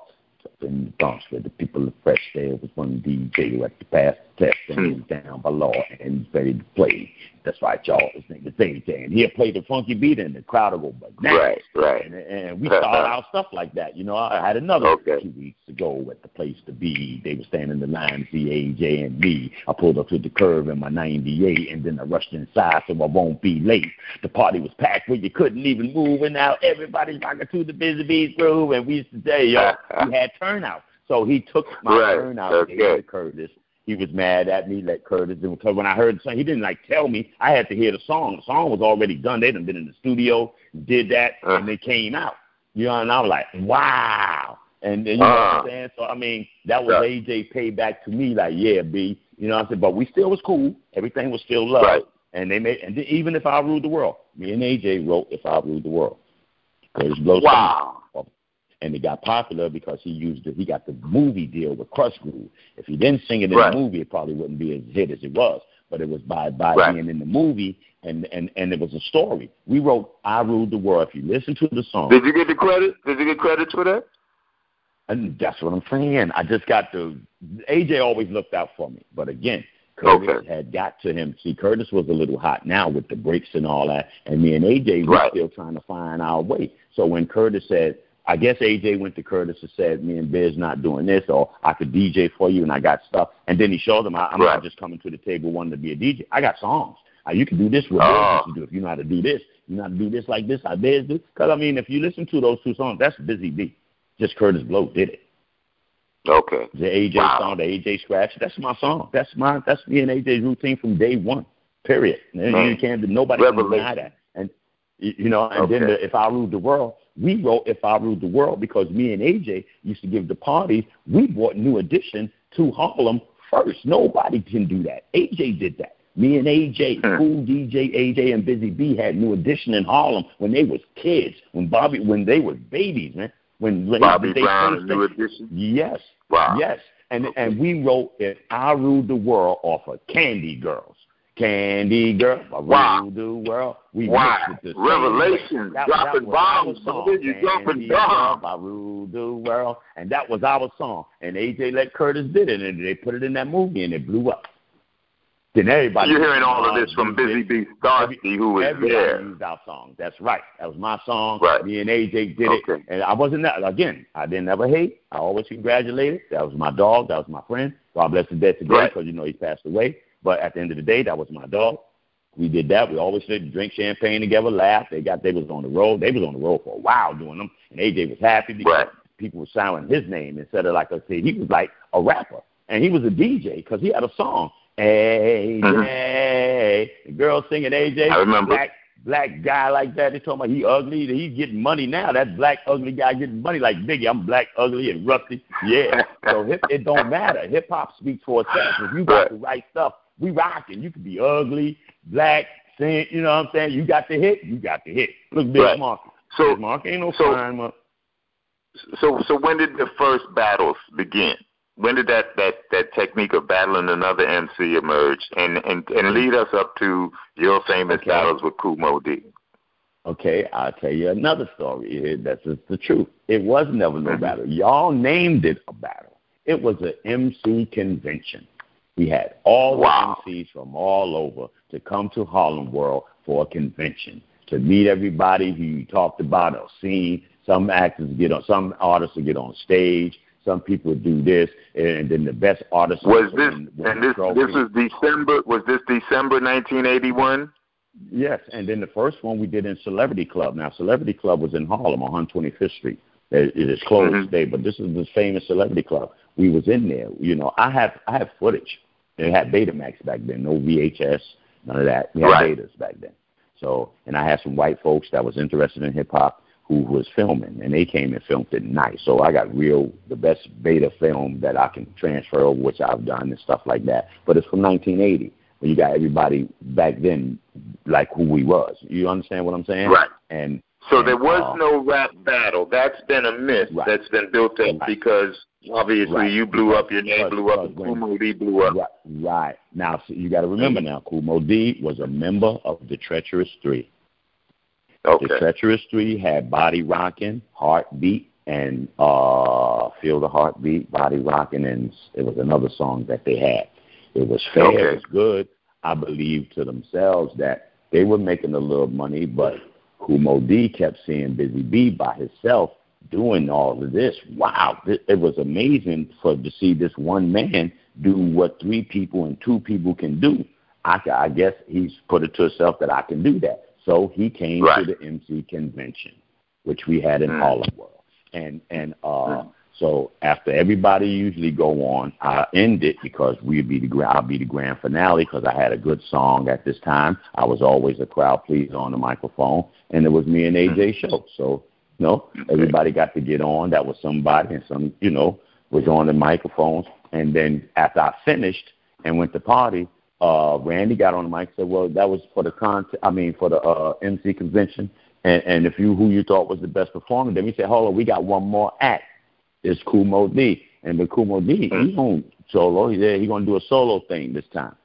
in the Bronx where the people fresh. There was one DJ who had to pass the test and Hmm. he's down below and ready to play. That's right, y'all. His name is AJ, and he'll play the funky beat, and the crowd will go bananas. Right, right. And, and we start our stuff like that. You know, I had another Okay. two weeks ago at the place to be. They were standing in the line to see AJ and me. I pulled up to the curb in my 98, and then I rushed inside so I won't be late. The party was packed where you couldn't even move, and now everybody's rocking to the Busy Bees groove. And we used to say, yo, we had turnout. So he took my Right, turnout, okay. gave to Kurtis. He was mad at me, let Kurtis do. Because when I heard the song, he didn't like tell me. I had to hear the song. The song was already done. They done been in the studio, did that, Uh. and they came out. You know, and I was like, wow. And, and you know Uh. what I'm saying? So I mean, that was Yeah. AJ payback to me, like, yeah, B. You know what I'm saying? But we still was cool. Everything was still love. Right. And they made and then even if I ruled the world, me and AJ wrote if I ruled the world. Kurtis Blow sang Wow. And it got popular because he used it. He got the movie deal with Krush Groove. If he didn't sing it in Right. the movie, it probably wouldn't be as hit as it was. But it was by by Right. being in the movie, and and and it was a story. We wrote "I Ruled the World." If you listen to the song, Did you get the credit? Did you get credit for that? and that's what I'm saying. I just got the AJ always looked out for me, but again. Kurtis Okay. had got to him. See, Kurtis was a little hot now with the breaks and all that, and me and AJ were still trying to find our way. So when Kurtis said, I guess AJ went to Kurtis and said, "Me and Biz not doing this, or I could DJ for you, and I got stuff." And then he showed him, I, "I'm Right. not just coming to the table wanting to be a DJ. I got songs. Uh, you can do this with Oh. Biz. You do if you know how to do this. You know how to do this like this. I Biz do." Because I mean, if you listen to those two songs, that's Busy Bee. Just Kurtis Blow did it. Okay. The AJ Wow. song, the AJ scratch. That's my song. That's my that's me and AJ's routine from day one. Period. And. You can't nobody can deny that. And you know, and then the, if I ruled the world, we wrote if I ruled the world because me and AJ used to give the parties. We brought New Edition to Harlem first. Nobody can do that. AJ did that. Me and AJ, Hmm. Kool DJ AJ and Busy Bee had New Edition in Harlem when they was kids, when Bobby, when they were babies, man. When Bobby they Brown, first- a new edition. Yes. Wow. Yes. And Okay. and we wrote if I ruled the world off of Candy Girls. Candy Girl, I Wow. the world. We Wow. the Revelation. That, dropping that bombs, song. brother. You dropping bombs. I ruled the world, and that was our song. And AJ let Kurtis did it, and they put it in that movie, and it blew up. Then everybody. You're hearing all of this from Busy it. B. Starski, who was Everybody there. used our song. That's right. That was my song. Right. Me and AJ did Okay. it. And I wasn't that again, I didn't ever hate. I always congratulated. That was my dog, that was my friend. God bless his dead today Right. because you know he passed away. But at the end of the day, that was my dog. We did that. We always did drink champagne together, laugh. They got they was on the road. They was on the road for a while doing them. And AJ was happy because Right. people were shouting his name instead of like I said, he was like a rapper. And he was a DJ because he had a song. AJ, the girl singing AJ. Mm-hmm. I remember. Black black guy like that. They talking about he ugly. He's getting money now. That black ugly guy getting money like Biggie. I'm black, ugly, and rusty. Yeah. so hip, it don't matter. Hip hop speaks for itself. If you got the right stuff, we rocking. You can be ugly, black, sing. You know what I'm saying? You got the hit. You got the hit. Look, Big Right. Mark. So- Big Mark ain't no so- Mark. So, so when did the first battles begin? When did that that that technique of battling another MC emerge, and and and lead us up to your famous Okay. battles with Kool Moe Dee? Okay, I'll tell you another story. It- That's just the truth. It was never no Mhm. battle. Y'all named it a battle. It was an MC convention. We had all wow. the MCs from all over to come to Harlem World for a convention to meet everybody who you talked about or seen. Some actors get on, some artists will get on stage. Some people do this, and then the best artists was this. and this this was December. Was this December 1981? Yes, and then the first one we did in Celebrity Club. Now, Celebrity Club was in Harlem on 125th Street. It is closed mm-hmm. today, but this is the famous Celebrity Club. We was in there. You know, I have I have footage. They had Betamax back then, no VHS, none of that. We had right. Betas back then. So, and I had some white folks that was interested in hip hop who was filming, and they came and filmed it nice. So I got real the best beta film that I can transfer, which I've done and stuff like that. But it's from 1980 when you got everybody back then like who we was. You understand what I'm saying? Right. And so there was uh, no rap battle. That's been a myth right. that's been built up right. because obviously right. you blew up, your name blew up, and Kool Moe blew up. Right. Now so you got to remember now, Moe Dee was a member of the Treacherous Three. Okay. The Treacherous Three had Body Rockin', Heartbeat, and uh Feel the Heartbeat, Body Rockin', and it was another song that they had. It was fair. Okay. It was good. I believe to themselves that they were making a little money, but Moe Dee kept seeing Busy Bee by himself doing all of this. Wow, it was amazing for to see this one man do what three people and two people can do. I, I guess he's put it to himself that I can do that. So he came right. to the MC convention, which we had in mm. Harlem World, and and uh, mm. So after everybody usually go on, I end it because we'd be the I'll be the grand finale because I had a good song at this time. I was always a crowd pleaser on the microphone, and it was me and AJ mm-hmm. show. So you know, everybody got to get on. That was somebody, and some you know was on the microphones. And then after I finished and went to party, uh, Randy got on the mic and said, "Well, that was for the con. I mean, for the uh, MC convention." And, and if you who you thought was the best performer, then he said, "Hold on, we got one more act." Is Moe Dee. And Moe Dee, mm-hmm. he going solo. He said he gonna do a solo thing this time.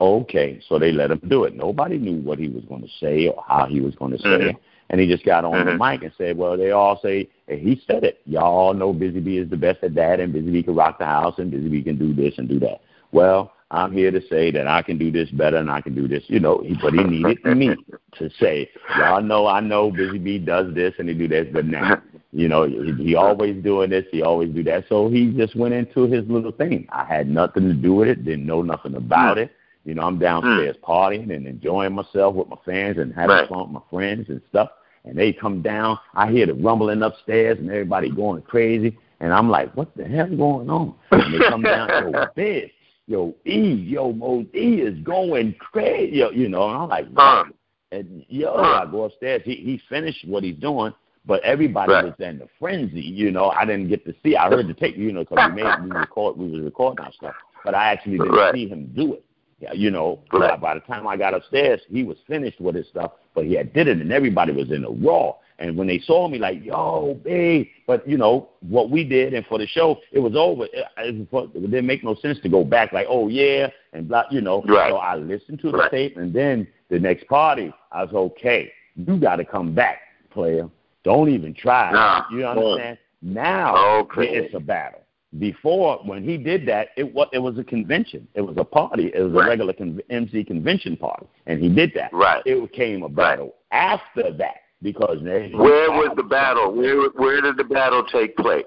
Okay, so they let him do it. Nobody knew what he was going to say or how he was going to say mm-hmm. it. And he just got on mm-hmm. the mic and said, Well, they all say, hey, he said it. Y'all know Busy Bee is the best at that, and Busy Bee can rock the house, and Busy Bee can do this and do that. Well, I'm here to say that I can do this better and I can do this, you know, but he needed me to say, y'all know I know Busy Bee does this and he do this, but now you know, he, he always doing this, he always do that. So he just went into his little thing. I had nothing to do with it, didn't know nothing about mm. it. You know, I'm downstairs mm. partying and enjoying myself with my fans and having right. fun with my friends and stuff. And they come down, I hear the rumbling upstairs and everybody going crazy. And I'm like, what the hell going on? And they come down, yo, Biz, yo, E, yo, Moe Dee is going crazy. Yo, you know, and I'm like, what? And yo, I go upstairs. He he finished what he's doing, but everybody right. was in the frenzy. You know, I didn't get to see. I heard the tape, you know, because we made we record we was recording our stuff, but I actually didn't right. see him do it. Yeah, you know, right. by the time I got upstairs, he was finished with his stuff, but he had did it, and everybody was in a raw. And when they saw me, like, yo, babe, but you know what we did, and for the show, it was over. It, it, didn't make no sense to go back, like, oh yeah, and blah, you know. Right. So I listened to the right. tape, and then the next party, I was okay. You got to come back, player. Don't even try. Nah, you understand? Boy. Now it's a battle. Before, when he did that, it was it was a convention. It was a party. It was right. a regular con- MC convention party, and he did that. Right. It became a battle right. after that because where was the battle? Where where did the battle take place?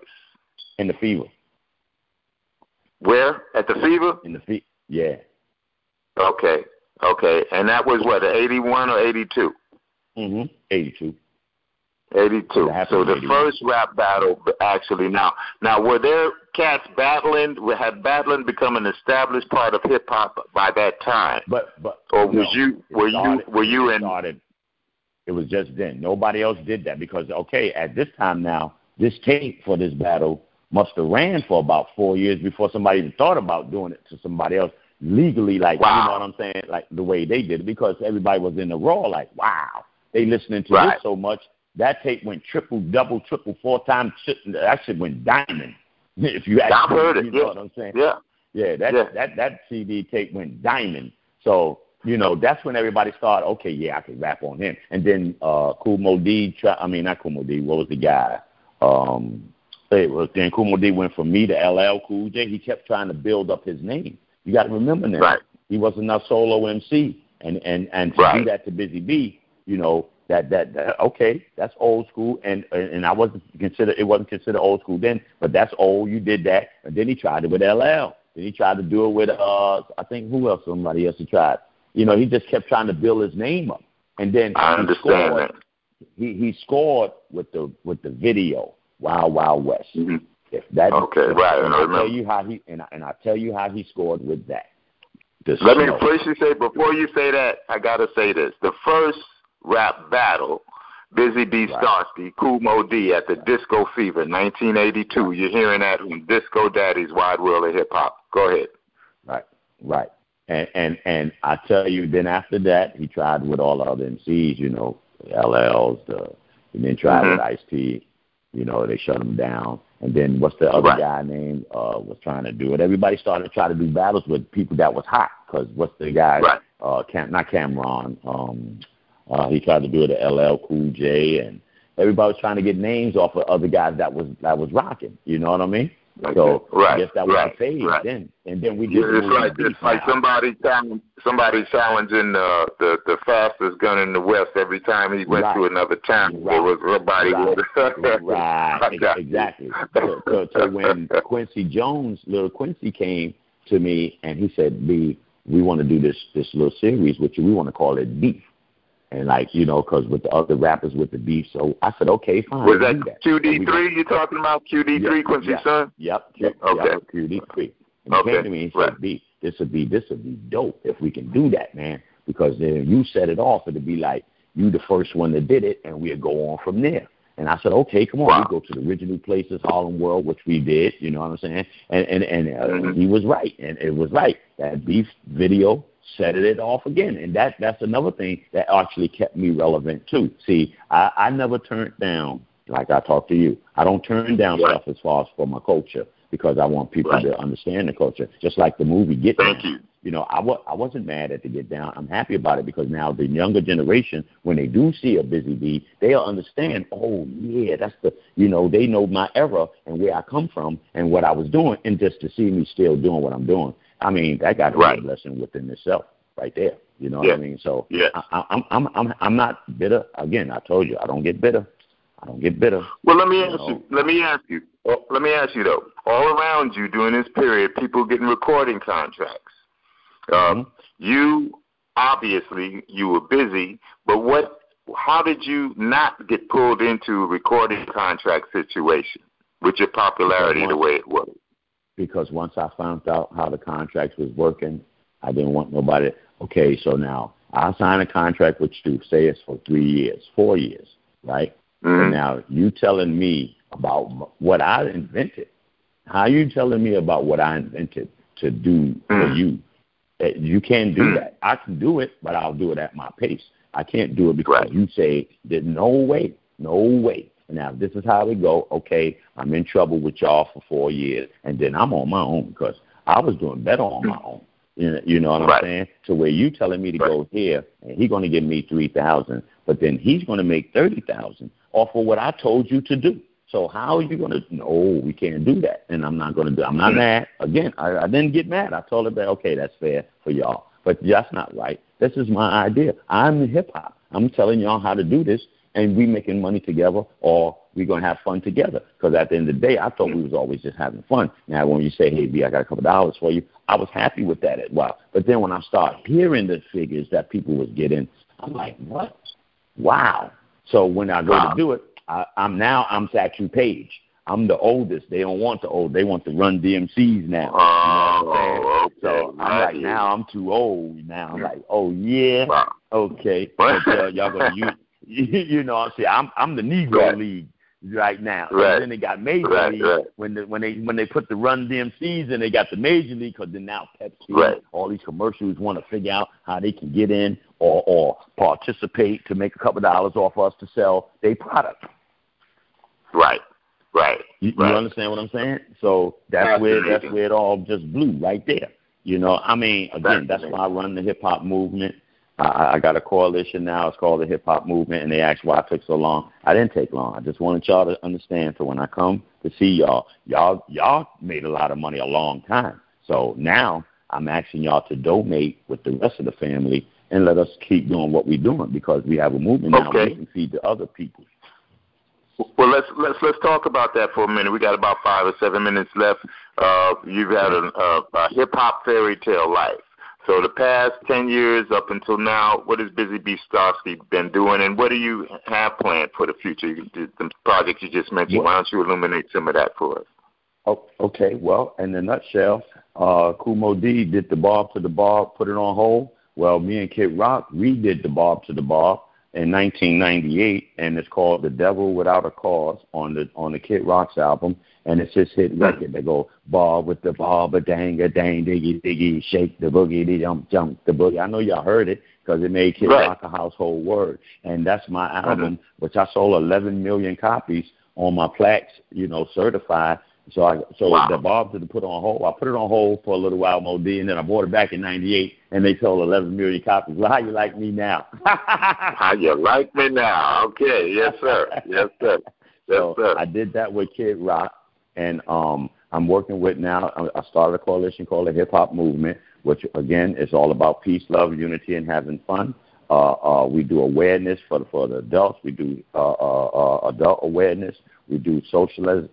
In the fever. Where at the fever? In the fever. Yeah. Okay. Okay. And that was what, 81 or 82? Mm-hmm. 82. 82. So the first rap battle, actually, now, now were there cats battling? Had battling become an established part of hip hop by that time? But, but, or was no, you, were started, you, were you in? Started, it was just then. Nobody else did that because, okay, at this time now, this tape for this battle must have ran for about four years before somebody even thought about doing it to somebody else legally, like wow. you know what I'm saying, like the way they did it, because everybody was in the raw, like wow, they listening to right. this so much that tape went triple, double, triple, four times. That shit went diamond. If you actually, I've heard it. You know yeah. what I'm saying? Yeah. Yeah, that yeah. that that CD tape went diamond. So you know that's when everybody started. Okay, yeah, I can rap on him. And then uh Kool Moe Dee, try, I mean not Kool Moe Dee. What was the guy? Um, it was then Kool Moe Dee went from me to LL Cool J. He kept trying to build up his name. You got to remember that. Right. He wasn't a solo MC, and and and to right. do that to Busy Bee, you know, that, that that okay, that's old school, and and I wasn't considered it wasn't considered old school then, but that's old. You did that, and then he tried it with LL. Then he tried to do it with uh, I think who else? Somebody else he tried. You know, he just kept trying to build his name up, and then I understand scored, that. He he scored with the with the video Wild Wild West. Mm-hmm. If that okay, if, right, and I I tell you how he and I, and I tell you how he scored with that. Let me snow. first you say before you say that, I gotta say this. The first rap battle, Busy Bee Right. Starski, Kool Moe Dee at the Disco Fever, nineteen eighty two. You're hearing that on Disco Daddy's Wide World of Hip Hop. Go ahead. Right, right. And and and I tell you, then after that, he tried with all the other MCs, you know, LLs, the, and then tried Mhm. with Ice T. You know, they shut him down. And then what's the other Right. guy named? Uh, was trying to do it. Everybody started to try to do battles with people that was hot. Cause what's the guy? Right. Uh, Cam, not Cameron. Um, uh, he tried to do it to LL Cool J, and everybody was trying to get names off of other guys that was that was rocking. You know what I mean? So right, I guess that was right, the phase right. then. And then we just Yeah, the it's like it's like now. somebody challenge, somebody challenging uh, the the fastest gun in the West every time he went Right. to another town. Right. It was somebody. Right, right, exactly. So, so, so when Quincy Jones, little Quincy, came to me and he said, "B, we want to do this this little series with you. We want to call it Beef." And like you know, because with the other rappers with the beef, so I said, "Okay, fine." was that that. QD three you talking about? QD three, Yeah, Quincy's yeah. son. Yep. Yep. Okay. Yep. QD three. And he Okay, came to me and said, right. "B, this would be this would be dope if we can do that, man. Because then you set it off, it'd be like you the first one that did it, and we'd go on from there." And I said, "Okay, come on, Wow. we go to the original places, Harlem World, which we did. You know what I'm saying?" And and and uh, Mhm. he was right, and it was right. That beef video set it off again, and that that's another thing that actually kept me relevant too. See, I, I never turned down like I talked to you. I don't turn down Right. stuff as far as for my culture because I want people Right. to understand the culture. Just like the movie Get Thank Down. you. You know, I wa- I wasn't mad at the Get Down. I'm happy about it because now the younger generation, when they do see a Busy Bee, they'll understand. Oh yeah, that's the you know they know my era and where I come from and what I was doing, and just to see me still doing what I'm doing. I mean, that got to Right. be a blessing within itself, right there. You know Yeah. what I mean? So Yeah. I, I, I'm I'm I'm I'm not bitter. Again, I told you I don't get bitter. I don't get bitter. Well, let me You ask know. you. Let me ask you. oh, Let me ask you though. All around you during this period, people getting recording contracts. Um, Mhm. You obviously you were busy, but what? How did you not get pulled into a recording contract situation with your popularity the way it was? Because once I found out how the contract was working, I didn't want nobody. Okay, so now I sign a contract with you. Say it's for three years, four years, right? Mhm. And now you telling me about what I invented. How you telling me about what I invented to do for Mm. you? Uh, You can't do Mm. that. I can do it, but I'll do it at my pace. I can't do it because Right. you say there's no way, no way. Now this is how we go. Okay, I'm in trouble with y'all for four years, and then I'm on my own because I was doing better on my own. You know, you know what I'm Right. saying? To where you telling me to Right. go here, and he's going to give me three thousand, but then he's going to make thirty thousand off of what I told you to do. So how are you going to? No, we can't do that, and I'm not going to do. I'm not Mhm. mad. Again, I, I didn't get mad. I told him that okay, that's fair for y'all, but that's not right. This is my idea. I'm hip hop. I'm telling y'all how to do this, and we making money together, or we're gonna have fun together. Because at the end of the day, I thought we was always just having fun. Now, when you say, "Hey, B, I got a couple dollars for you," I was happy with that as well. But then when I start hearing the figures that people was getting, I'm like, "What? Wow!" So when I go Wow. to do it, I, I'm now I'm Statue Page. I'm the oldest. They don't want the old. They want to run DMCs now. you know what I'm saying? Oh. So I'm like, now I'm too old. Now I'm like, oh yeah, okay. But uh, y'all gonna use, you know, what I'm saying I'm I'm the Negro Right. League right now. Right. And then they got Major Right, League right. when the, when they when they put the Run DMCs and they got the Major League because then now Pepsi, Right. all these commercials want to figure out how they can get in or or participate to make a couple of dollars off us to sell their product. Right. Right. You, you understand what I'm saying? So that's where that's where it all just blew right there. You know, I mean, again, that's why I run the hip hop movement. I, I got a coalition now. It's called the Hip Hop Movement, and they asked why I took so long. I didn't take long. I just wanted y'all to understand. So when I come to see y'all, y'all y'all made a lot of money a long time. So now I'm asking y'all to donate with the rest of the family and let us keep doing what we're doing because we have a movement now Okay. we can feed the other people. Well, let's let's let's talk about that for a minute. We got about five or seven minutes left. Uh, you've had a, a, a hip hop fairy tale life. So the past ten years up until now, what has Busy Bee Starski been doing, and what do you have planned for the future? The, projects you just mentioned. Why don't you illuminate some of that for us? Oh, okay. Well, in a nutshell, uh, Kool Moe Dee did the Bob to the Bob, put it on hold. Well, me and Kid Rock redid the Bob to the Bob in 1998, and it's called "The Devil Without a Cause" on the on the Kid Rock's album, and it's just hit record. They go Bob with the Bob a dang a dang diggy diggy, shake the boogie the jump jump the boogie. I know y'all heard it because it made Kid Right. Rock a household word, and that's my album, which I sold 11 million copies on my plaques, you know, certified. So I so Wow. the Bob to put on hold. I put it on hold for a little while, Moe Dee, and then I bought it back in '98, and they sold 11 million copies. Well, how you like me now? How you like me now? Okay, yes sir, yes sir, yes so sir. I did that with Kid Rock, and um, I'm working with now. I started a coalition called the Hip Hop Movement, which again is all about peace, love, unity, and having fun. Uh, uh, we do awareness for the, for the adults. We do uh, uh, uh, adult awareness. We do socialism.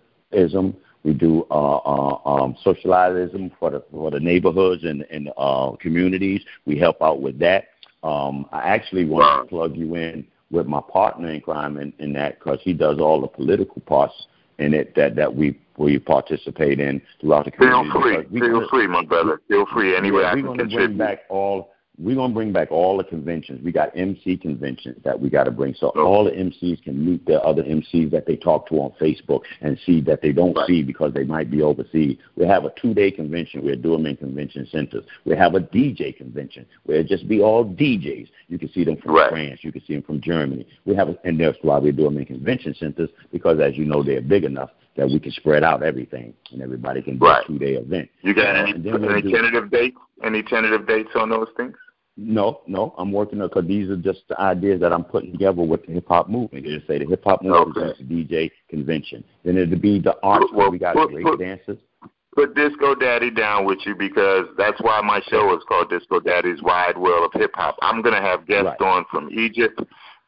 We do uh, uh, um, socialism for the for the neighborhoods and and uh, communities. We help out with that. Um, I actually want to plug you in with my partner in crime in, in that because he does all the political parts in it that that we we participate in throughout the community. Feel free, we feel free, my brother. Feel free. Any way yeah, I we're can gonna bring back all we're gonna bring back all the conventions. We got MC conventions that we got to bring, so Okay. all the MCs can meet the other MCs that they talk to on Facebook and see that they don't Right. see because they might be overseas. We have a two-day convention. We'll do them in convention centers. We have a DJ convention where it just be all DJs. You can see them from Right. France. You can see them from Germany. We have, a, and that's why we do them in convention centers because, as you know, they're big enough that we can spread out everything and everybody can do Right. a two-day event. You got Uh, any, and then we'll any do- tentative dates? Any tentative dates on those things? No, no, I'm working on because these are just the ideas that I'm putting together with the hip hop movement. Just say the hip hop movement Okay. is a DJ convention. Then it'll be the arts. Well, we got well, great well- dancers. Put Disco Daddy down with you because that's why my show is called Disco Daddy's Wide World of Hip Hop. I'm going to have guests Right. on from Egypt,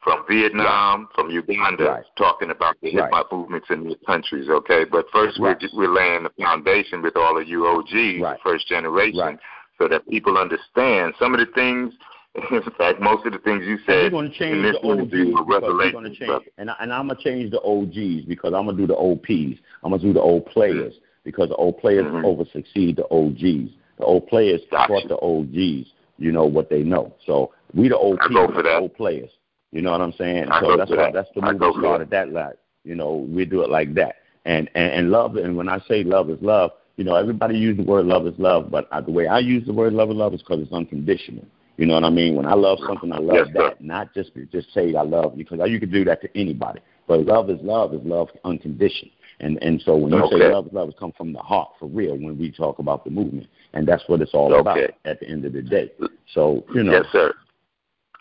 from Vietnam, from Uganda, Right. talking about the hip hop movements in these countries. Okay, but first we're, we're laying the foundation with all of you OGs, Right. first generation, Right. so that people understand some of the things. In fact, most of the things you And we're said going to change in this the OGs were going to change, and I, and I'm gonna change the OGs because I'm gonna do the OPs. I'm gonna do the old players because the old players Mhm. over succeed the OGs. The old players Gotcha. taught the OGs, you know what they know. So we the old people, the old players. You know what I'm saying? I so that's why that. that's the movie started that like you know we do it like that. And, and and love and when I say love is love, you know everybody use the word love is love, but I, the way I use the word love is love is because it's unconditional. You know what I mean? When I love something, I love Yes, sir. that, not just just say I love you, because you could do that to anybody. But love is love is love unconditional. And and so when you Okay. say love is love, it comes from the heart for real. When we talk about the movement, and that's what it's all about at the end of the day. So you know, Yes, sir.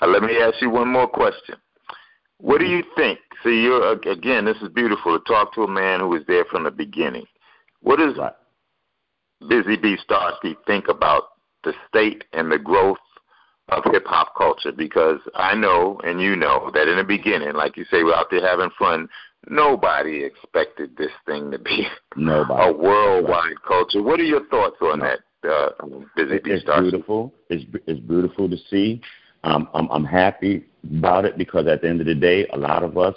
Uh, let me ask you one more question. What do you think? See, you're again. This is beautiful to talk to a man who was there from the beginning. What does right, Busy Bee Starski think about the state and the growth of hip hop culture? Because I know, and you know, that in the beginning, like you say, we're out there having fun. Nobody expected this thing to be nobody. a worldwide culture. What are your thoughts on No. that, uh, Busy Bee it's Starski? beautiful. It's it's beautiful to see. Um, I'm I'm happy about it because at the end of the day, a lot of us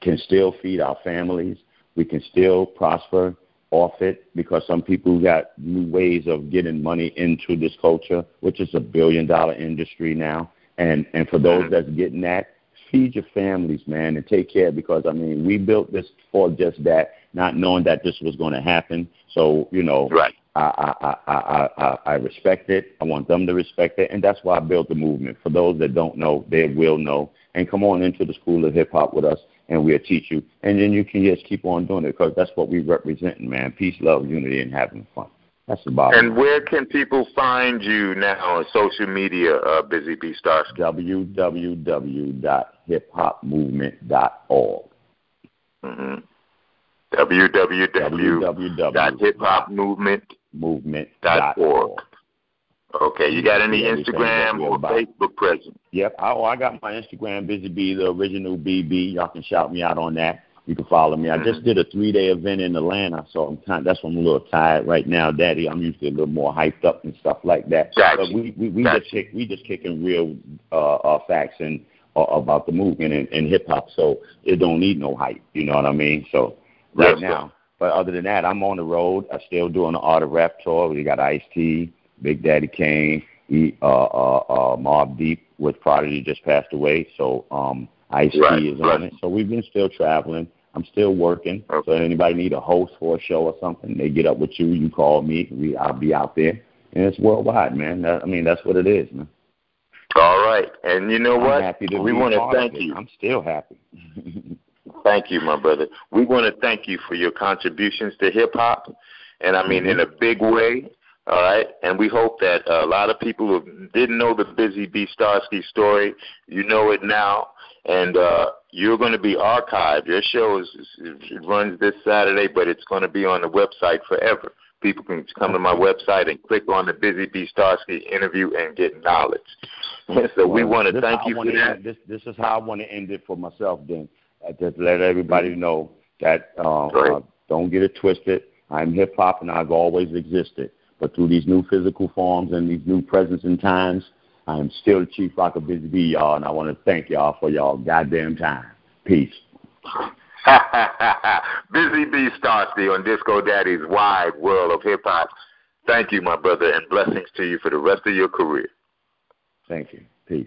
can still feed our families. We can still prosper off it because some people got new ways of getting money into this culture, which is a billion dollar industry now. And and for those Mhm. that's getting that, feed your families, man, and take care because I mean we built this for just that, not knowing that this was going to happen. So you know, Right. I, I, I, I, respect it. I want them to respect it, and that's why I built the movement. For those that don't know, they will know. And come on into the school of hip hop with us, and we'll teach you. And then you can just keep on doing it because that's what we're representing, man. Peace, love, unity, and having fun. That's the bottom. And where can people find you now on social media, uh, Busy Bee Starski? www.hiphopmovement.org. Mm-hmm. www.hiphopmovement.org. www.movement.org. Okay, you got any Instagram or Facebook presence? Yep. oh, I got my Instagram, Busy B, the original BB. Y'all can shout me out on that. You can follow me. I mm-hmm. just did a three day event in Atlanta, so I'm kind. That's why I'm a little tired right now, Daddy. I'm usually a little more hyped up and stuff like that. Gotcha. But we we, we gotcha. just kick, we just kicking real uh, uh facts and uh, about the movement and, and hip hop, so it don't need no hype. You know what I mean? So right yes, now. But other than that, I'm on the road. I'm still doing the Art of Rap tour. We got Ice T, Big Daddy Kane, he, uh, uh, uh, Mobb Deep with Prodigy just passed away, so um, Ice T right, is right. on it. So we've been still traveling. I'm still working. Okay. So anybody need a host for a show or something, they get up with you. You call me. We I'll be out there, and it's worldwide, man. That, I mean, that's what it is, man. All right, and you know I'm what? We want to thank you. I'm still happy. thank you, my brother. We want to thank you for your contributions to hip hop, and I mean mm-hmm. in a big way. All right, and we hope that uh, a lot of people who didn't know the Busy Bee Starski story, you know it now, and uh, you're going to be archived. Your show is, it runs this Saturday, but it's going to be on the website forever. People can come to my website and click on the Busy Bee Starski interview and get knowledge. so we want to thank you for that. End, this, this is how I want to end it for myself. Then, just let everybody know that uh, uh, don't get it twisted. I'm hip hop, and I've always existed. But through these new physical forms and these new presents and times, I am still Chief Rocker Busy Bee, y'all, and I want to thank y'all for y'all goddamn time. Peace. Busy Bee Starski on Disco Daddy's wide world of hip hop. Thank you, my brother, and blessings to you for the rest of your career. Thank you. Peace.